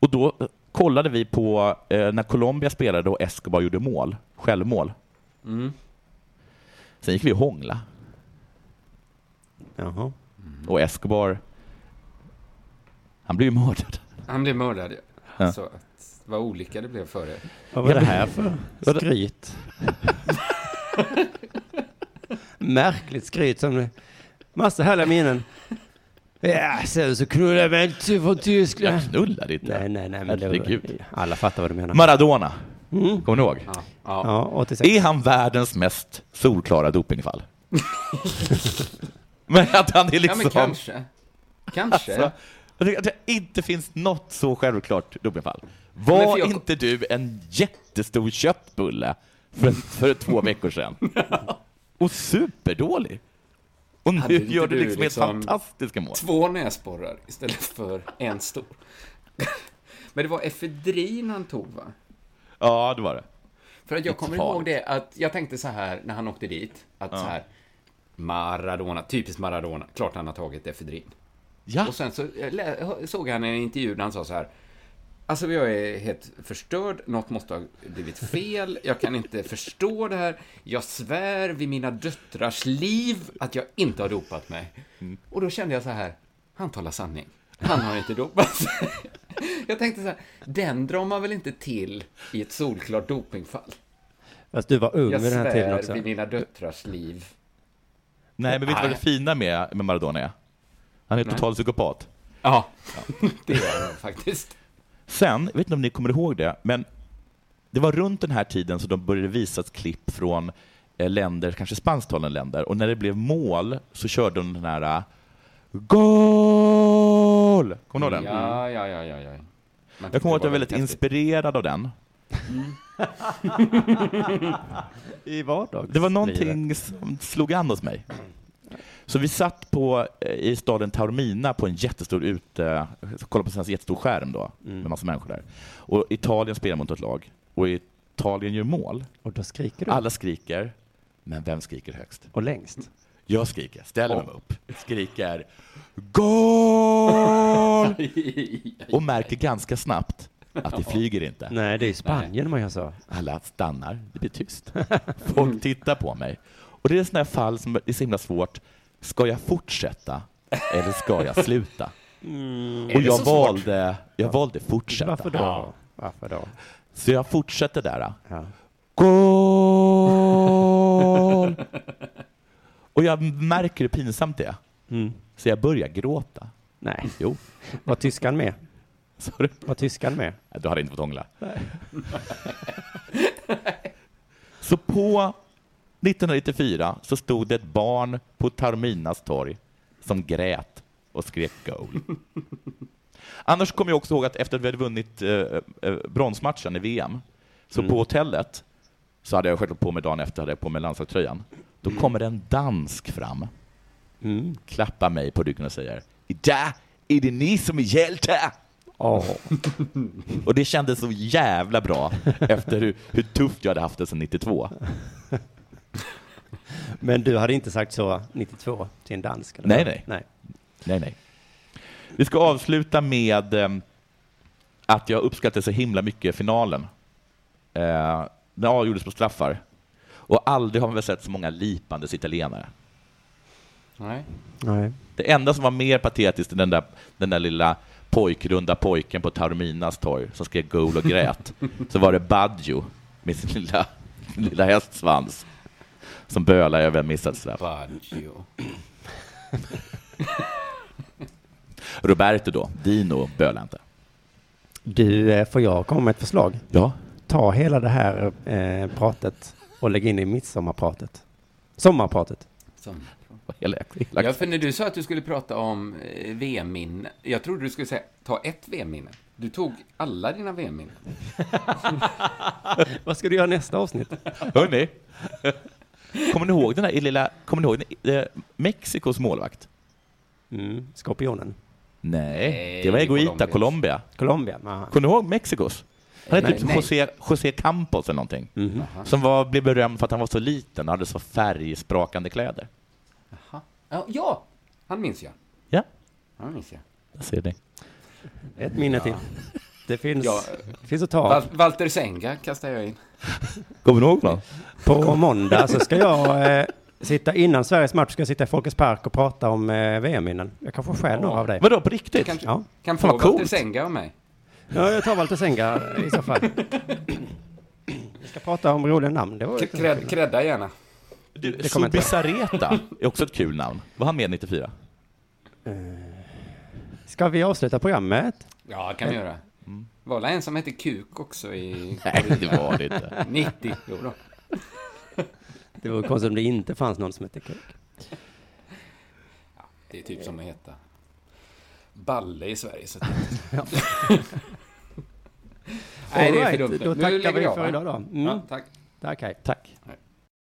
Och då eh, kollade vi på eh, när Colombia spelade och Escobar gjorde mål, självmål. Mm. Sen gick vi och hångla. Jaha. Och Escobar, han blev ju mördad. Han blev mördad. Ja. Så att, vad olika det blev för er. Vad var det här för skryt? Märkligt skryt som massa härliga minnen. Ja, sen så knullade jag med en från Tyskland. Jag knullade inte. Nej, nej, nej. Men det Herregud. var, alla fattar vad du menar. Maradona, Mm. kommer ni ihåg? Ja. Ja. Ja, 86. Är han världens mest solklara dopingfall? men att han är ja, liksom... men kanske. Kanske. Alltså, jag tycker att det inte finns något så självklart dopingfall. Var jag- inte du en jättestor köttbulle för, för två veckor sedan? Och superdålig. Och Hade nu inte gör du liksom, liksom ett fantastiska mål. Två näsborrar istället för en stor. Men det var efedrin han tog, va? Ja, det var det. För att jag kommer ihåg det att jag tänkte så här när han åkte dit, att så här Maradona, typiskt Maradona, klart han har tagit efedrin. Ja, Och sen så eh, såg han en intervju där han sa så här Alltså jag är helt förstörd, något måste ha blivit fel, jag kan inte förstå det här, jag svär vid mina döttrars liv att jag inte har dopat mig. Och då kände jag så här, han talar sanning. Han har inte dopat sig. Jag tänkte så här, den drar man väl inte till i ett solklart dopingfall? Fast du var ung Jag vid den här tiden svär också. vid mina döttrars liv. nej, men vet du vad det fina med, med Maradona är? Han är total psykopat. Ja, det är han faktiskt. Sen, jag vet inte om ni kommer ihåg det, men det var runt den här tiden som de började visas klipp från eh, länder, kanske spansktalande länder, och när det blev mål så körde de den här eh, GOL! Kommer ni ihåg den? Ja, ja, ja, ja, ja. Man Jag kommer ihåg att jag var väldigt inspirerad av den. I vardags. Det var någonting som slog an hos mig. Så vi satt på, eh, i staden Taormina på en jättestor ute, kollade på en jättestor skärm då, med massa människor där. Och Italien spelar mot ett lag, och Italien gör mål. Och då skriker du. Alla skriker, men vem skriker högst? Och längst. Jag skriker, ställer mig upp, skriker GOL! Och märker ganska snabbt att det flyger inte. Nej, det är Spanien man gör så. Alla stannar, det blir tyst. Folk tittar på mig. Och det är sådana fall som är så himla svårt. Ska jag fortsätta eller ska jag sluta? Är Och jag valde, jag valde fortsätta. Varför då? Varför då? Så jag fortsätter där. Ja. GOL! Och jag märker hur pinsamt det är. Mm. Så jag börjar gråta. Nej. Jo, Var tyskan med? du? Var tyskan med? Du hade inte fått hångla. så på 1994 så stod det ett barn på Taorminas torg som grät och skrek goal. Annars kommer jag också ihåg att efter att vi hade vunnit eh, eh, bronsmatchen i VM, så på hotellet så hade jag självklart på mig dagen efter, hade jag på mig landslagströjan. Då kommer en dansk fram, Mm. klappar mig på ryggen och säger Idag är det ni som är hjältar! Åh. Och det kändes så jävla bra efter hur, hur tufft jag hade haft det sedan 92. Men du hade inte sagt så 92 till en dansk? eller? Nej, nej. nej. Nej, nej. Vi ska avsluta med eh, att jag uppskattade så himla mycket finalen. Eh, den avgjordes på straffar. Och aldrig har man väl sett så många lipandes italienare. Nej. nej. Det enda som var mer patetiskt än den där, den där lilla pojkrunda pojken på Taorminas torg som skrek goal och grät, så var det Baggio med sin lilla, lilla hästsvans som bölade över en missad straff. Baggio. Roberto då, Dino bölade inte. Du, eh, får jag komma med ett förslag? Ja. Ta hela det här eh, pratet och lägg in i midsommarpratet. Sommarpratet. Som Hela, hela, Ja, för när du sa att du skulle prata om eh, VM-minne, jag trodde du skulle säga ta ett VM-minne. Du tog alla dina VM-minnen. Vad ska du göra nästa avsnitt? Hörni, kommer ni ihåg den där lilla, kommer ni ihåg den, eh, Mexikos målvakt? Mm, skorpionen. Nej, det var det Egoita. Colombia. Colombia. Aha. Kommer ni ihåg Mexikos? Han hette typ nej. José, José Campos eller någonting. Mhm. Som var, blev berömd för att han var så liten och hade så färgsprakande kläder. Ja, ja, han minns jag. Ja, Han minns jag. där ser ni. Ett minne till. Det finns, Ja. det finns att ta. Val Walter Senga kastar jag in. Kommer ni ihåg någon? På måndag så ska jag eh, sitta innan Sveriges match, ska jag sitta i Folkets Park och prata om eh, VM-minnen. Jag kanske stjäl några av dig. Vadå, på riktigt? Kan, Ja. kan få Walter. Senga av mig. ja, jag tar Walter Senga i så fall. Vi ska prata om roliga namn. Det var K- credda gärna. Du, Det. Subisareta är också ett kul namn. Var han med 94? Ska vi avsluta programmet? Ja, kan vi göra. Var det en som hette Kuk också i Nej, det var det inte. 90? Jo då. Det vore konstigt om det inte fanns någon som hette Kuk. Det är typ som att heta Balle i Sverige. Så Nej, det är för dumt. Då tackar vi för idag då. Mm. Ja, tack. Tack, hej. Tack.